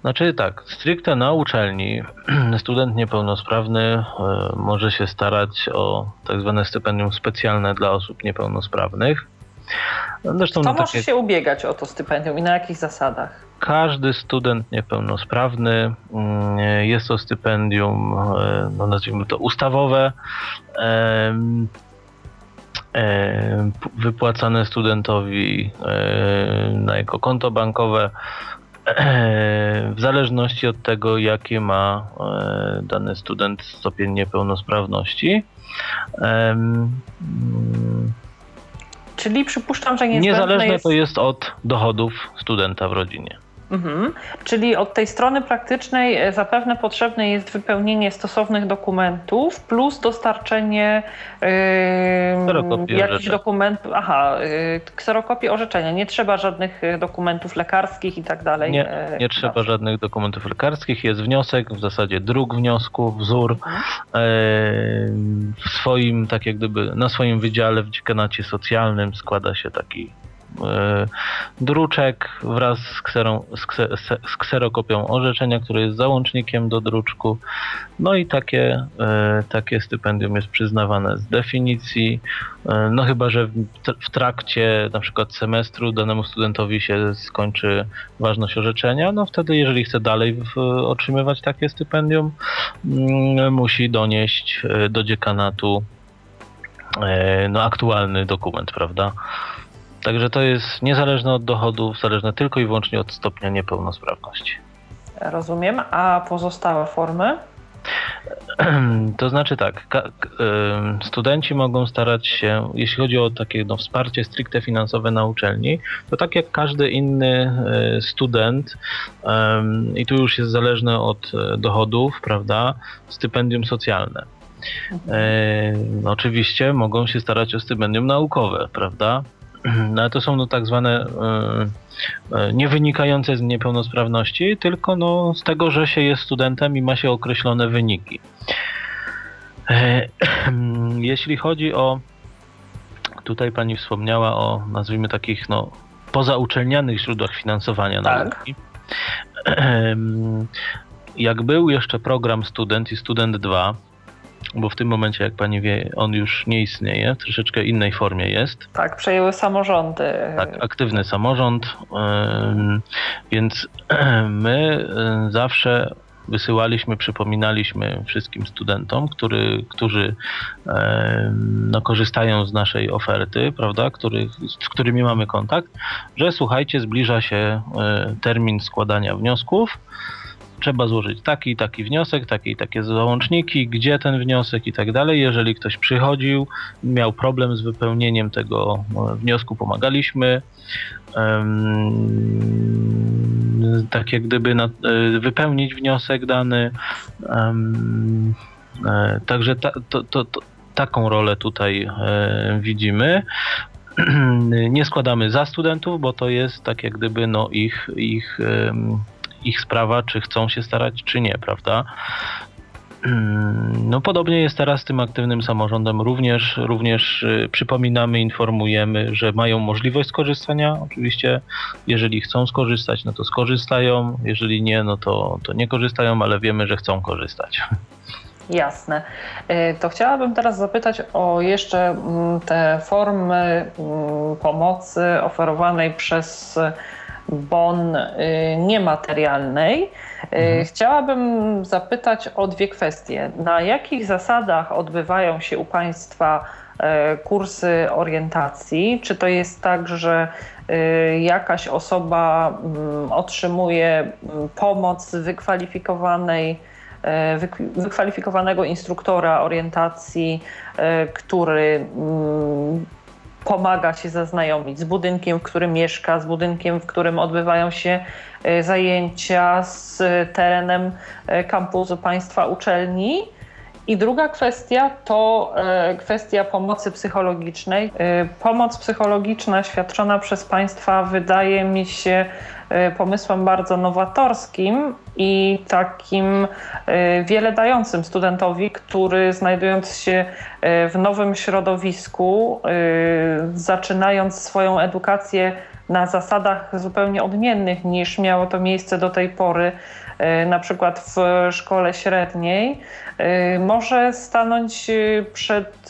Znaczy tak, stricte na uczelni student niepełnosprawny e, może się starać o tak zwane stypendium specjalne dla osób niepełnosprawnych. Zresztą Kto może takie... się ubiegać o to stypendium i na jakich zasadach? Każdy student niepełnosprawny mm, jest to stypendium, no nazwijmy to ustawowe, wypłacane studentowi e, na jego konto bankowe e, w zależności od tego, jakie ma dany student stopień niepełnosprawności. Czyli przypuszczam, że niezależne jest... to jest od dochodów studenta w rodzinie. Mhm. Czyli od tej strony praktycznej e, zapewne potrzebne jest wypełnienie stosownych dokumentów plus dostarczenie yy, jakichś dokumentów, aha, yy, kserokopii orzeczenia. Nie trzeba żadnych e, dokumentów lekarskich i tak dalej. Nie, nie trzeba żadnych dokumentów lekarskich. Jest wniosek, w zasadzie druk wniosku, wzór. Mhm. w swoim, tak jak gdyby, na swoim wydziale w dziekanacie socjalnym składa się taki druczek wraz z, kserą, z, kserokopią orzeczenia, które jest załącznikiem do druczku. No i takie, takie stypendium jest przyznawane z definicji. No chyba, że w trakcie na przykład semestru danemu studentowi się skończy ważność orzeczenia, no wtedy jeżeli chce dalej otrzymywać takie stypendium, mm, musi donieść do dziekanatu E, no, aktualny dokument, prawda? Także to jest niezależne od dochodów, zależne tylko i wyłącznie od stopnia niepełnosprawności. Rozumiem. A pozostałe formy? To znaczy tak, studenci mogą starać się, jeśli chodzi o takie no, wsparcie stricte finansowe na uczelni, to tak jak każdy inny e, student, i tu już jest zależne od e, dochodów, prawda, stypendium socjalne. E, oczywiście mogą się starać o stypendium naukowe, prawda? No, to są no, tak zwane e, e, nie wynikające z niepełnosprawności, tylko no, z tego, że się jest studentem i ma się określone wyniki. E, jeśli chodzi o tutaj pani wspomniała o nazwijmy takich no, pozauczelnianych źródłach finansowania tak. nauki. Jak był jeszcze program Student i Student 2, bo w tym momencie, jak pani wie, on już nie istnieje, w troszeczkę innej formie jest. Tak, przejęły samorządy. Tak, aktywny samorząd, więc my zawsze wysyłaliśmy, przypominaliśmy wszystkim studentom, który, którzy no, korzystają z naszej oferty, prawda, których, z którymi mamy kontakt, że słuchajcie, zbliża się e, termin składania wniosków trzeba złożyć taki i taki wniosek, takie i takie załączniki, gdzie ten wniosek i tak dalej. Jeżeli ktoś przychodził, miał problem z wypełnieniem tego e, wniosku, pomagaliśmy. Um, tak jak gdyby na, e, wypełnić wniosek dany. Um, także ta, to, to, to, taką rolę tutaj widzimy. Nie składamy za studentów, bo to jest tak jak gdyby no ich, ich ich sprawa, czy chcą się starać, czy nie, prawda? Mm, no podobnie jest teraz z tym aktywnym samorządem. Również, również y, przypominamy, informujemy, że mają możliwość skorzystania. Oczywiście, jeżeli chcą skorzystać, no to skorzystają. Jeżeli nie, no to, to nie korzystają, ale wiemy, że chcą korzystać. Jasne. Y, to chciałabym teraz zapytać o jeszcze mm, te formy mm, pomocy oferowanej przez bon y, niematerialnej. Y, mhm. Chciałabym zapytać o dwie kwestie. Na jakich zasadach odbywają się u Państwa y, kursy orientacji? Czy to jest tak, że jakaś osoba mm, otrzymuje mm, pomoc wykwalifikowanej, wykwalifikowanego instruktora orientacji, który mm, pomaga się zaznajomić z budynkiem, w którym mieszka, z budynkiem, w którym odbywają się e, zajęcia, z terenem e, kampusu państwa uczelni. I druga kwestia to e, kwestia pomocy psychologicznej. Pomoc psychologiczna świadczona przez państwa wydaje mi się pomysłem bardzo nowatorskim i takim wiele dającym studentowi, który znajdując się w nowym środowisku, zaczynając swoją edukację na zasadach zupełnie odmiennych niż miało to miejsce do tej pory, na przykład w szkole średniej, może stanąć przed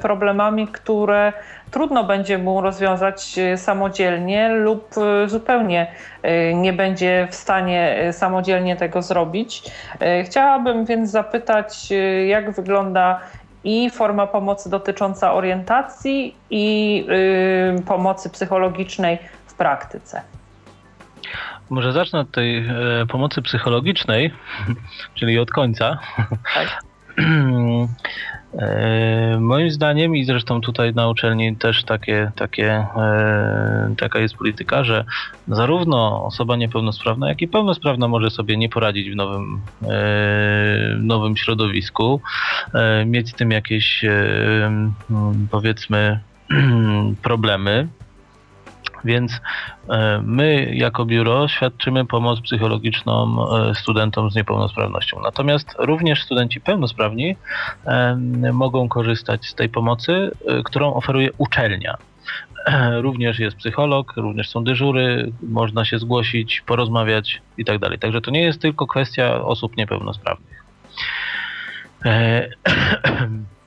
problemami, które trudno będzie mu rozwiązać e, samodzielnie lub e, zupełnie e, nie będzie w stanie samodzielnie tego zrobić. Chciałabym więc zapytać, jak wygląda i forma pomocy dotycząca orientacji i pomocy psychologicznej w praktyce. Może zacznę od tej pomocy psychologicznej, czyli od końca. Tak. E, moim zdaniem i zresztą tutaj na uczelni też takie, takie, e, taka jest polityka, że zarówno osoba niepełnosprawna, jak i pełnosprawna może sobie nie poradzić w nowym, e, nowym środowisku, mieć z tym jakieś powiedzmy problemy. Więc e, my jako biuro świadczymy pomoc psychologiczną e, studentom z niepełnosprawnością. Natomiast również studenci pełnosprawni e, mogą korzystać z tej pomocy, którą oferuje uczelnia. również jest psycholog, również są dyżury, można się zgłosić, porozmawiać i tak dalej. Także to nie jest tylko kwestia osób niepełnosprawnych.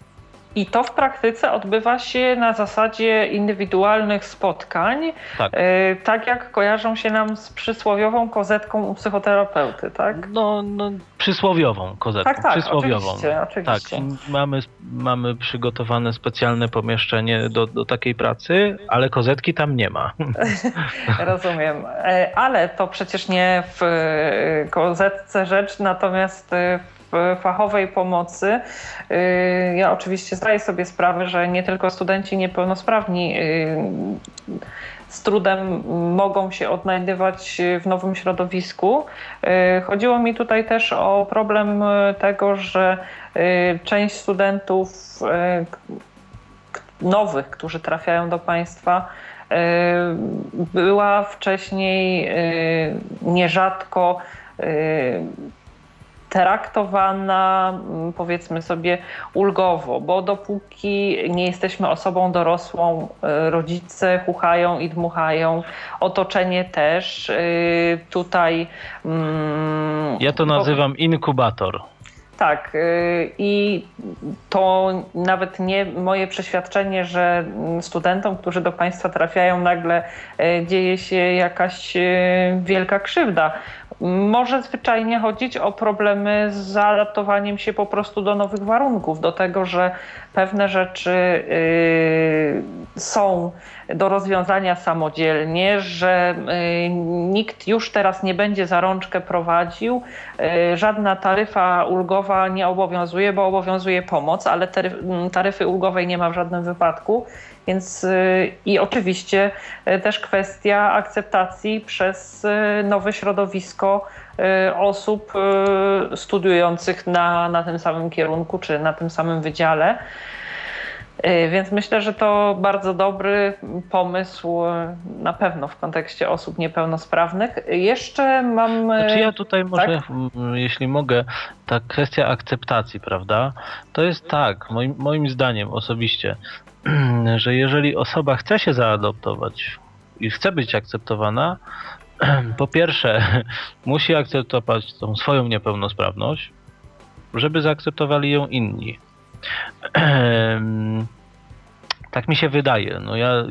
I to w praktyce odbywa się na zasadzie indywidualnych spotkań, tak, e, tak jak kojarzą się nam z przysłowiową kozetką u psychoterapeuty, tak? No, no przysłowiową kozetką. Tak, tak, przysłowiową. Oczywiście, oczywiście. Tak, mamy, mamy przygotowane specjalne pomieszczenie do, do takiej pracy, ale kozetki tam nie ma. Rozumiem, e, ale to przecież nie w e, kozetce rzecz, natomiast w fachowej pomocy. Y, ja oczywiście zdaję sobie sprawę, że nie tylko studenci niepełnosprawni y, z trudem mogą się odnajdywać w nowym środowisku. Y, chodziło mi tutaj też o problem tego, że część studentów nowych, którzy trafiają do państwa, była wcześniej nierzadko traktowana, mm, powiedzmy sobie, ulgowo, bo dopóki nie jesteśmy osobą dorosłą, y, rodzice chuchają i dmuchają, otoczenie też. Y, tutaj. Mm, ja to nazywam inkubator. Tak, y, i to nawet nie moje przeświadczenie, że studentom, którzy do Państwa trafiają, nagle dzieje się jakaś wielka krzywda. Może zwyczajnie chodzić o problemy z zaadaptowaniem się po prostu do nowych warunków, do tego, że pewne rzeczy yy, są do rozwiązania samodzielnie, że yy, nikt już teraz nie będzie za rączkę prowadził, yy, żadna taryfa ulgowa nie obowiązuje, bo obowiązuje pomoc, ale taryfy ulgowej nie ma w żadnym wypadku. Więc y, i oczywiście y, też kwestia akceptacji przez y, nowe środowisko osób studiujących na, na tym samym kierunku czy na tym samym wydziale. Więc myślę, że to bardzo dobry pomysł na pewno w kontekście osób niepełnosprawnych. Jeszcze mam. Znaczy ja tutaj może, tak? jeśli mogę, ta kwestia akceptacji, prawda? To jest tak, moim, moim zdaniem osobiście, że jeżeli osoba chce się zaadoptować i chce być akceptowana, po pierwsze musi akceptować tą swoją niepełnosprawność, żeby zaakceptowali ją inni. Tak mi się wydaje. No ja, y,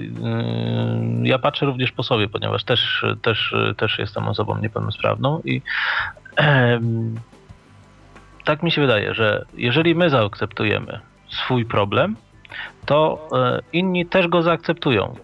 ja patrzę również po sobie, ponieważ też, też, też jestem osobą niepełnosprawną i tak mi się wydaje, że jeżeli my zaakceptujemy swój problem, to e, inni też go zaakceptują.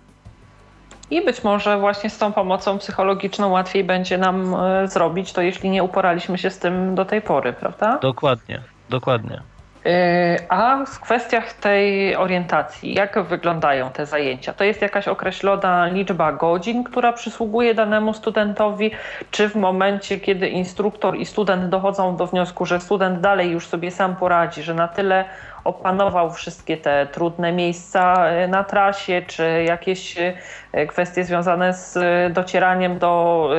I być może właśnie z tą pomocą psychologiczną łatwiej będzie nam e, zrobić to, jeśli nie uporaliśmy się z tym do tej pory, prawda? Dokładnie, dokładnie. E, a w kwestiach tej orientacji, jak wyglądają te zajęcia? To jest jakaś określona liczba godzin, która przysługuje danemu studentowi, czy w momencie, kiedy instruktor i student dochodzą do wniosku, że student dalej już sobie sam poradzi, że na tyle opanował wszystkie te trudne miejsca e, na trasie, czy jakieś e, kwestie związane z docieraniem do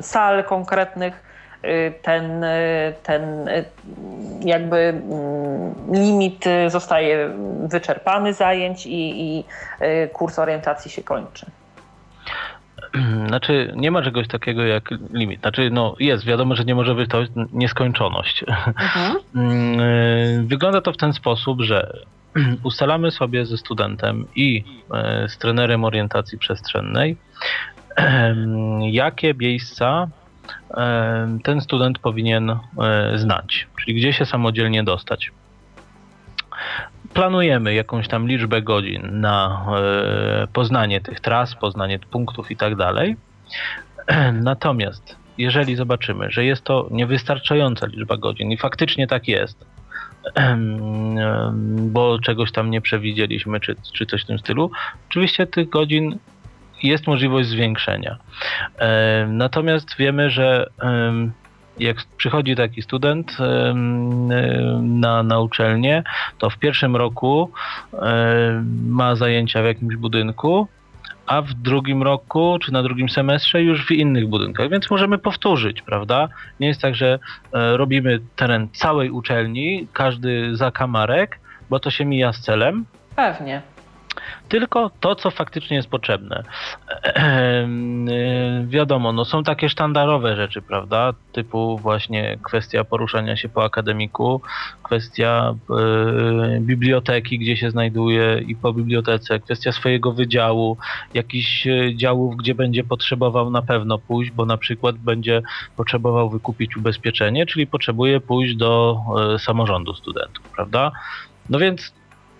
sal konkretnych ten, ten jakby mm, limit zostaje wyczerpany zajęć i, i y, kurs orientacji się kończy. Znaczy, nie ma czegoś takiego jak limit. Znaczy, no jest, wiadomo, że nie może być to nieskończoność. Mhm. Mm, y, wygląda to w ten sposób, że ustalamy sobie ze studentem i y, z trenerem orientacji przestrzennej, jakie miejsca ten student powinien e, znać, czyli gdzie się samodzielnie dostać. Planujemy jakąś tam liczbę godzin na e, poznanie tych tras, poznanie punktów i tak dalej. Natomiast jeżeli zobaczymy, że jest to niewystarczająca liczba godzin i faktycznie tak jest, bo czegoś tam nie przewidzieliśmy, czy, czy coś w tym stylu, oczywiście tych godzin jest możliwość zwiększenia. Natomiast wiemy, że jak przychodzi taki student na, na uczelnię, to w pierwszym roku ma zajęcia w jakimś budynku, a w drugim roku czy na drugim semestrze już w innych budynkach, więc możemy powtórzyć, prawda? Nie jest tak, że e, robimy teren całej uczelni, każdy za kamarek, bo to się mija z celem. Pewnie. Tylko to, co faktycznie jest potrzebne. Wiadomo, no są takie sztandarowe rzeczy, prawda? Typu właśnie kwestia poruszania się po akademiku, kwestia e, biblioteki, gdzie się znajduje i po bibliotece, kwestia swojego wydziału, jakichś e, działów, gdzie będzie potrzebował na pewno pójść, bo na przykład będzie potrzebował wykupić ubezpieczenie, czyli potrzebuje pójść do e, samorządu studentów, prawda? No więc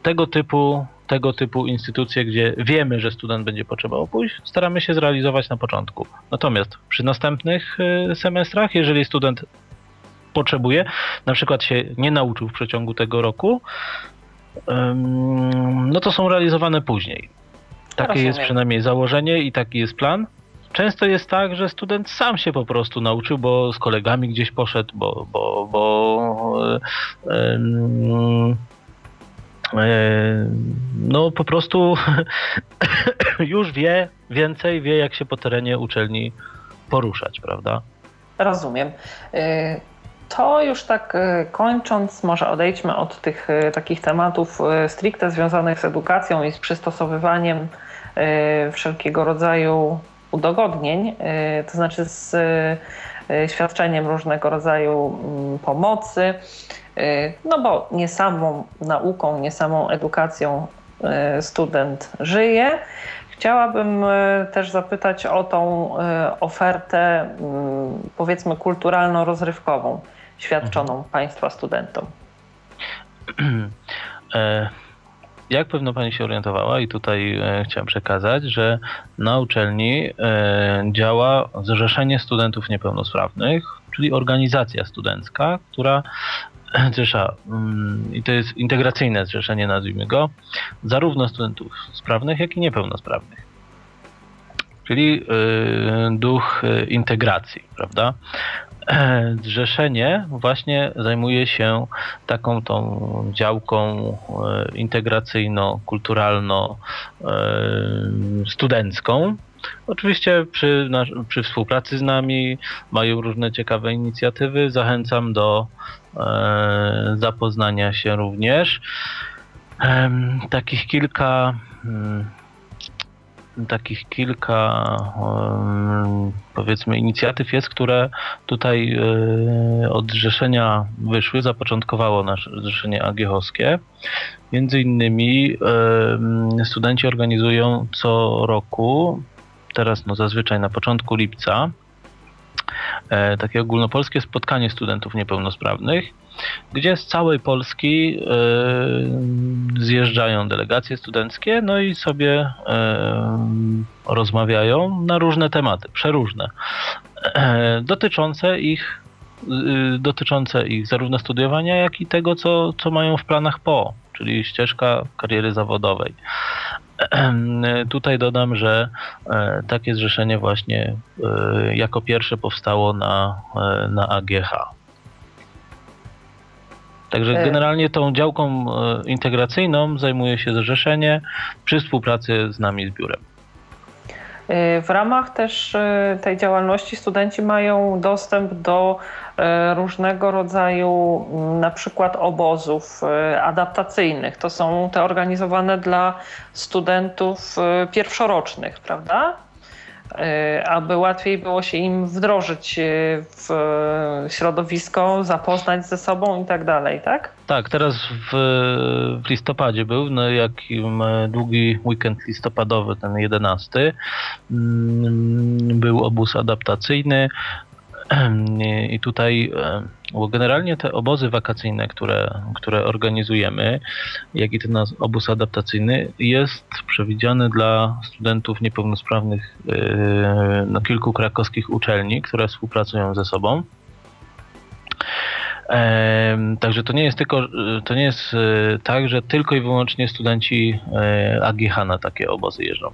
tego typu, tego typu instytucje, gdzie wiemy, że student będzie potrzebował pójść, staramy się zrealizować na początku. Natomiast przy następnych e, semestrach, jeżeli student potrzebuje, na przykład się nie nauczył w przeciągu tego roku, no to są realizowane później. Takie Rozumiem. jest przynajmniej założenie i taki jest plan. Często jest tak, że student sam się po prostu nauczył, bo z kolegami gdzieś poszedł, bo, bo, bo no po prostu już wie więcej, wie jak się po terenie uczelni poruszać, prawda? Rozumiem. Y, to już tak y, kończąc, może odejdźmy od tych takich tematów stricte związanych z edukacją i z przystosowywaniem wszelkiego rodzaju udogodnień, to znaczy z świadczeniem różnego rodzaju mm, pomocy. No bo nie samą nauką, nie samą edukacją student żyje. Chciałabym też zapytać o tą ofertę, powiedzmy, kulturalno-rozrywkową świadczoną mhm. Państwa studentom? E, jak pewno Pani się orientowała i tutaj e, chciałem przekazać, że na uczelni e, działa Zrzeszenie Studentów Niepełnosprawnych, czyli organizacja studencka, która zrzesza, mm, i to jest integracyjne zrzeszenie, nazwijmy go, zarówno studentów sprawnych, jak i niepełnosprawnych. Czyli duch integracji, prawda? Zrzeszenie właśnie zajmuje się taką tą działką e, integracyjno-kulturalno-studencką. Oczywiście przy, przy, współpracy z nami mają różne ciekawe inicjatywy. Zachęcam do e, zapoznania się również. E, takich kilka. Hmm, takich kilka powiedzmy inicjatyw jest, które tutaj e, od zrzeszenia wyszły, zapoczątkowało nasze zrzeszenie AGH-owskie. Między innymi studenci organizują co roku, teraz no zazwyczaj na początku lipca, e, takie ogólnopolskie spotkanie studentów niepełnosprawnych gdzie z całej Polski e, zjeżdżają delegacje studenckie, no i sobie e, rozmawiają na różne tematy, przeróżne, dotyczące ich dotyczące ich zarówno studiowania, jak i tego, co, co mają w planach po, czyli ścieżka kariery zawodowej. Tutaj dodam, że takie zrzeszenie właśnie jako pierwsze powstało na, na AGH. Także e. generalnie tą działką e, integracyjną zajmuje się zrzeszenie przy współpracy z nami z biurem. E, w ramach też tej działalności studenci mają dostęp do różnego rodzaju na przykład obozów adaptacyjnych. To są te organizowane dla studentów pierwszorocznych, prawda? E, aby łatwiej było się im wdrożyć e, w środowisko, zapoznać ze sobą i tak dalej, tak? Tak, teraz w, w listopadzie był, no jakim e, długi weekend listopadowy, ten 11, mm, był obóz adaptacyjny, i tutaj, bo generalnie te obozy wakacyjne, które, które organizujemy, jak i ten obóz adaptacyjny, jest przewidziany dla studentów niepełnosprawnych na kilku krakowskich uczelni, które współpracują ze sobą. Także to nie jest tylko, to nie jest e, tak, że tylko i wyłącznie studenci e, AGH na takie obozy jeżdżą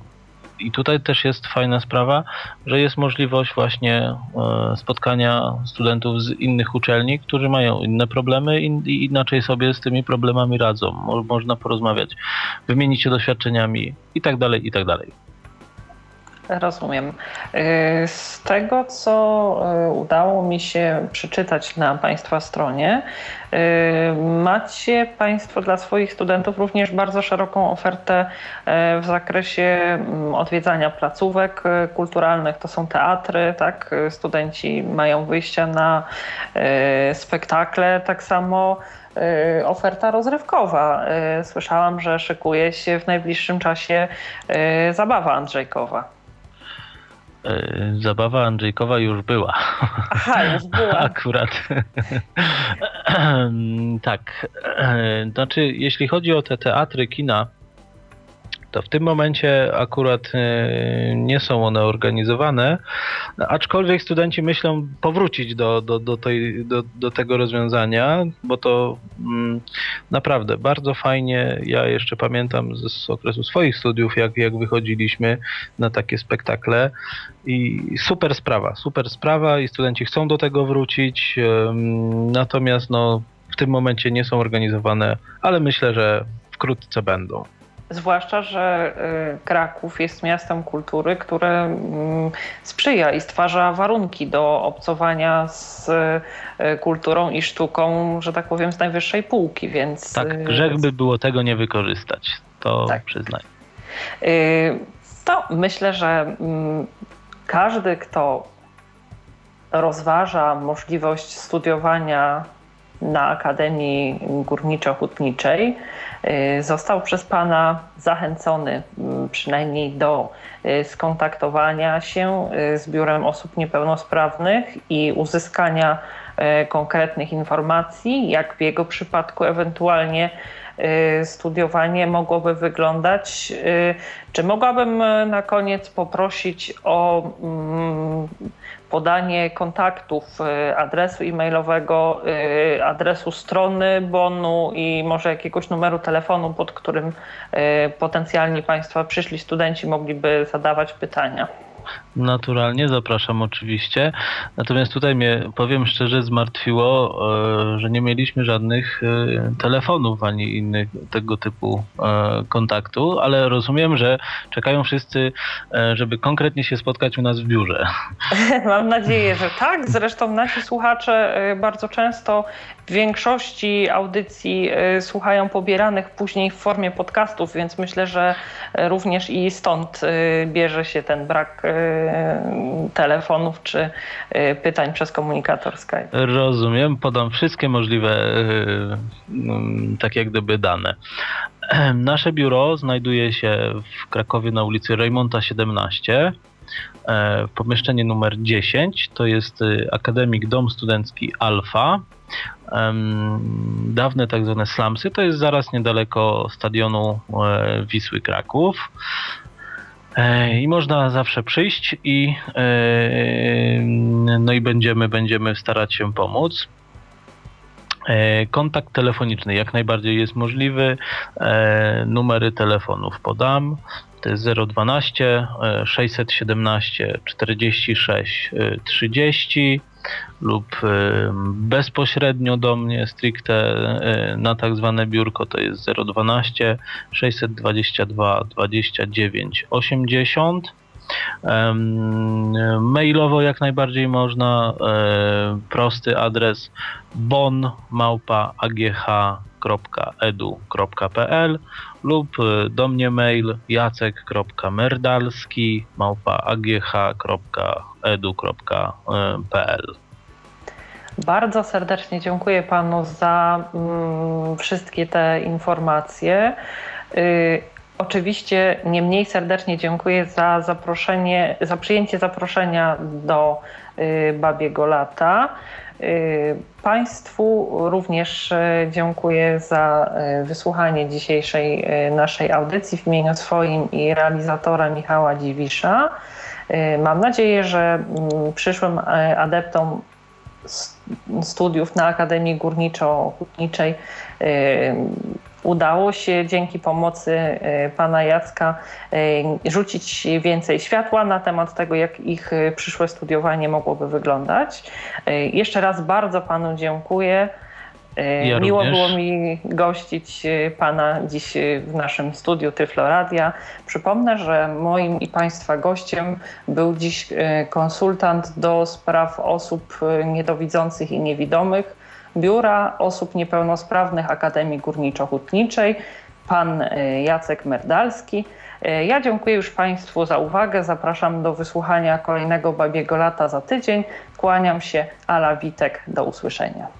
i tutaj też jest fajna sprawa, że jest możliwość właśnie e, spotkania studentów z innych uczelni, którzy mają inne problemy i inaczej sobie z tymi problemami radzą. Można porozmawiać, wymienić się doświadczeniami i tak dalej, i tak dalej. Rozumiem. Y, z tego, co y, udało mi się przeczytać na Państwa stronie, y, macie Państwo dla swoich studentów również bardzo szeroką ofertę w zakresie mm, odwiedzania placówek kulturalnych. To są teatry, tak? Studenci mają wyjścia na spektakle, tak samo oferta rozrywkowa. Słyszałam, że szykuje się w najbliższym czasie zabawa Andrzejkowa. E, zabawa Andrzejkowa już była. Aha, już była. Akurat. tak. E, znaczy, jeśli chodzi o te teatry, kina, to w tym momencie akurat e, nie są one organizowane, aczkolwiek studenci myślą powrócić do, do, do, tej, do, do tego rozwiązania, bo to mm, naprawdę bardzo fajnie. Ja jeszcze pamiętam z, z okresu swoich studiów, jak, jak wychodziliśmy na takie spektakle i super sprawa, super sprawa i studenci chcą do tego wrócić, natomiast no, w tym momencie nie są organizowane, ale myślę, że wkrótce będą. Zwłaszcza, że y, Kraków jest miastem kultury, które mm, sprzyja i stwarza warunki do obcowania z y, kulturą i sztuką, że tak powiem, z najwyższej półki, więc... Tak, y, grzech by było tego nie wykorzystać, to tak. przyznaję. To myślę, że mm, każdy, kto rozważa możliwość studiowania na Akademii Górniczo-Hutniczej, został przez Pana zachęcony mm, przynajmniej do y, skontaktowania się y, z Biurem Osób Niepełnosprawnych i uzyskania konkretnych informacji, jak w jego przypadku ewentualnie studiowanie mogłoby wyglądać. Czy mogłabym na koniec poprosić o mm, podanie kontaktów, y, adresu e-mailowego, y, adresu strony bonu i może jakiegoś numeru telefonu, pod którym y, potencjalni Państwa przyszli studenci mogliby zadawać pytania. Naturalnie, zapraszam oczywiście. Natomiast tutaj mnie, powiem szczerze, zmartwiło, e, że nie mieliśmy żadnych e, telefonów ani innych tego typu e, kontaktu, ale rozumiem, że czekają wszyscy, żeby konkretnie się spotkać u nas w biurze. Mam nadzieję, że tak. Zresztą nasi słuchacze bardzo często w większości audycji słuchają pobieranych później w formie podcastów, więc myślę, że również i stąd bierze się ten brak telefonów czy y, pytań przez komunikator Skype. Rozumiem, podam wszystkie możliwe y, mm, tak jak gdyby dane. Nasze biuro znajduje się w Krakowie na ulicy Rejmonta 17 e, w pomieszczeniu numer 10 to jest y, Akademik Dom Studencki Alfa. Dawne tak zwane slumsy to jest zaraz niedaleko stadionu e, Wisły Kraków. E, I można zawsze przyjść i e, no i będziemy, będziemy starać się pomóc. E, kontakt telefoniczny jak najbardziej jest możliwy. Numery telefonów podam. To jest 012 617 46 30 lub y, bezpośrednio do mnie, stricte y, na tak zwane biurko, to jest 012 622 29 80. Mailowo jak najbardziej można. E, prosty adres bon.agh.edu.pl lub e, do mnie mail jacek.merdalski małpa.agh.edu.pl Bardzo serdecznie dziękuję panu za mm, wszystkie te informacje. Y, Oczywiście nie mniej serdecznie dziękuję za zaproszenie, za przyjęcie zaproszenia do y, Babiego Lata. Y, państwu również y, dziękuję za wysłuchanie dzisiejszej naszej audycji w imieniu swoim i realizatora Michała Dziwisza. Mam nadzieję, że mm, przyszłym adeptom studiów na Akademii Górniczo-Hutniczej udało się dzięki pomocy e, pana Jacka e, rzucić więcej światła na temat tego, jak ich e, przyszłe studiowanie mogłoby wyglądać. Jeszcze raz bardzo panu dziękuję E, Ja Miło również. było mi gościć e, Pana dziś e, w naszym studiu Tyfloradia. Przypomnę, że moim i Państwa gościem był dziś e, konsultant do spraw osób e, niedowidzących i niewidomych Biura Osób Niepełnosprawnych Akademii Górniczo-Hutniczej, Pan e, Jacek Merdalski. E, Ja dziękuję już Państwu za uwagę. Zapraszam do wysłuchania kolejnego Babiego Lata za tydzień. Kłaniam się, Ala Witek. Do usłyszenia.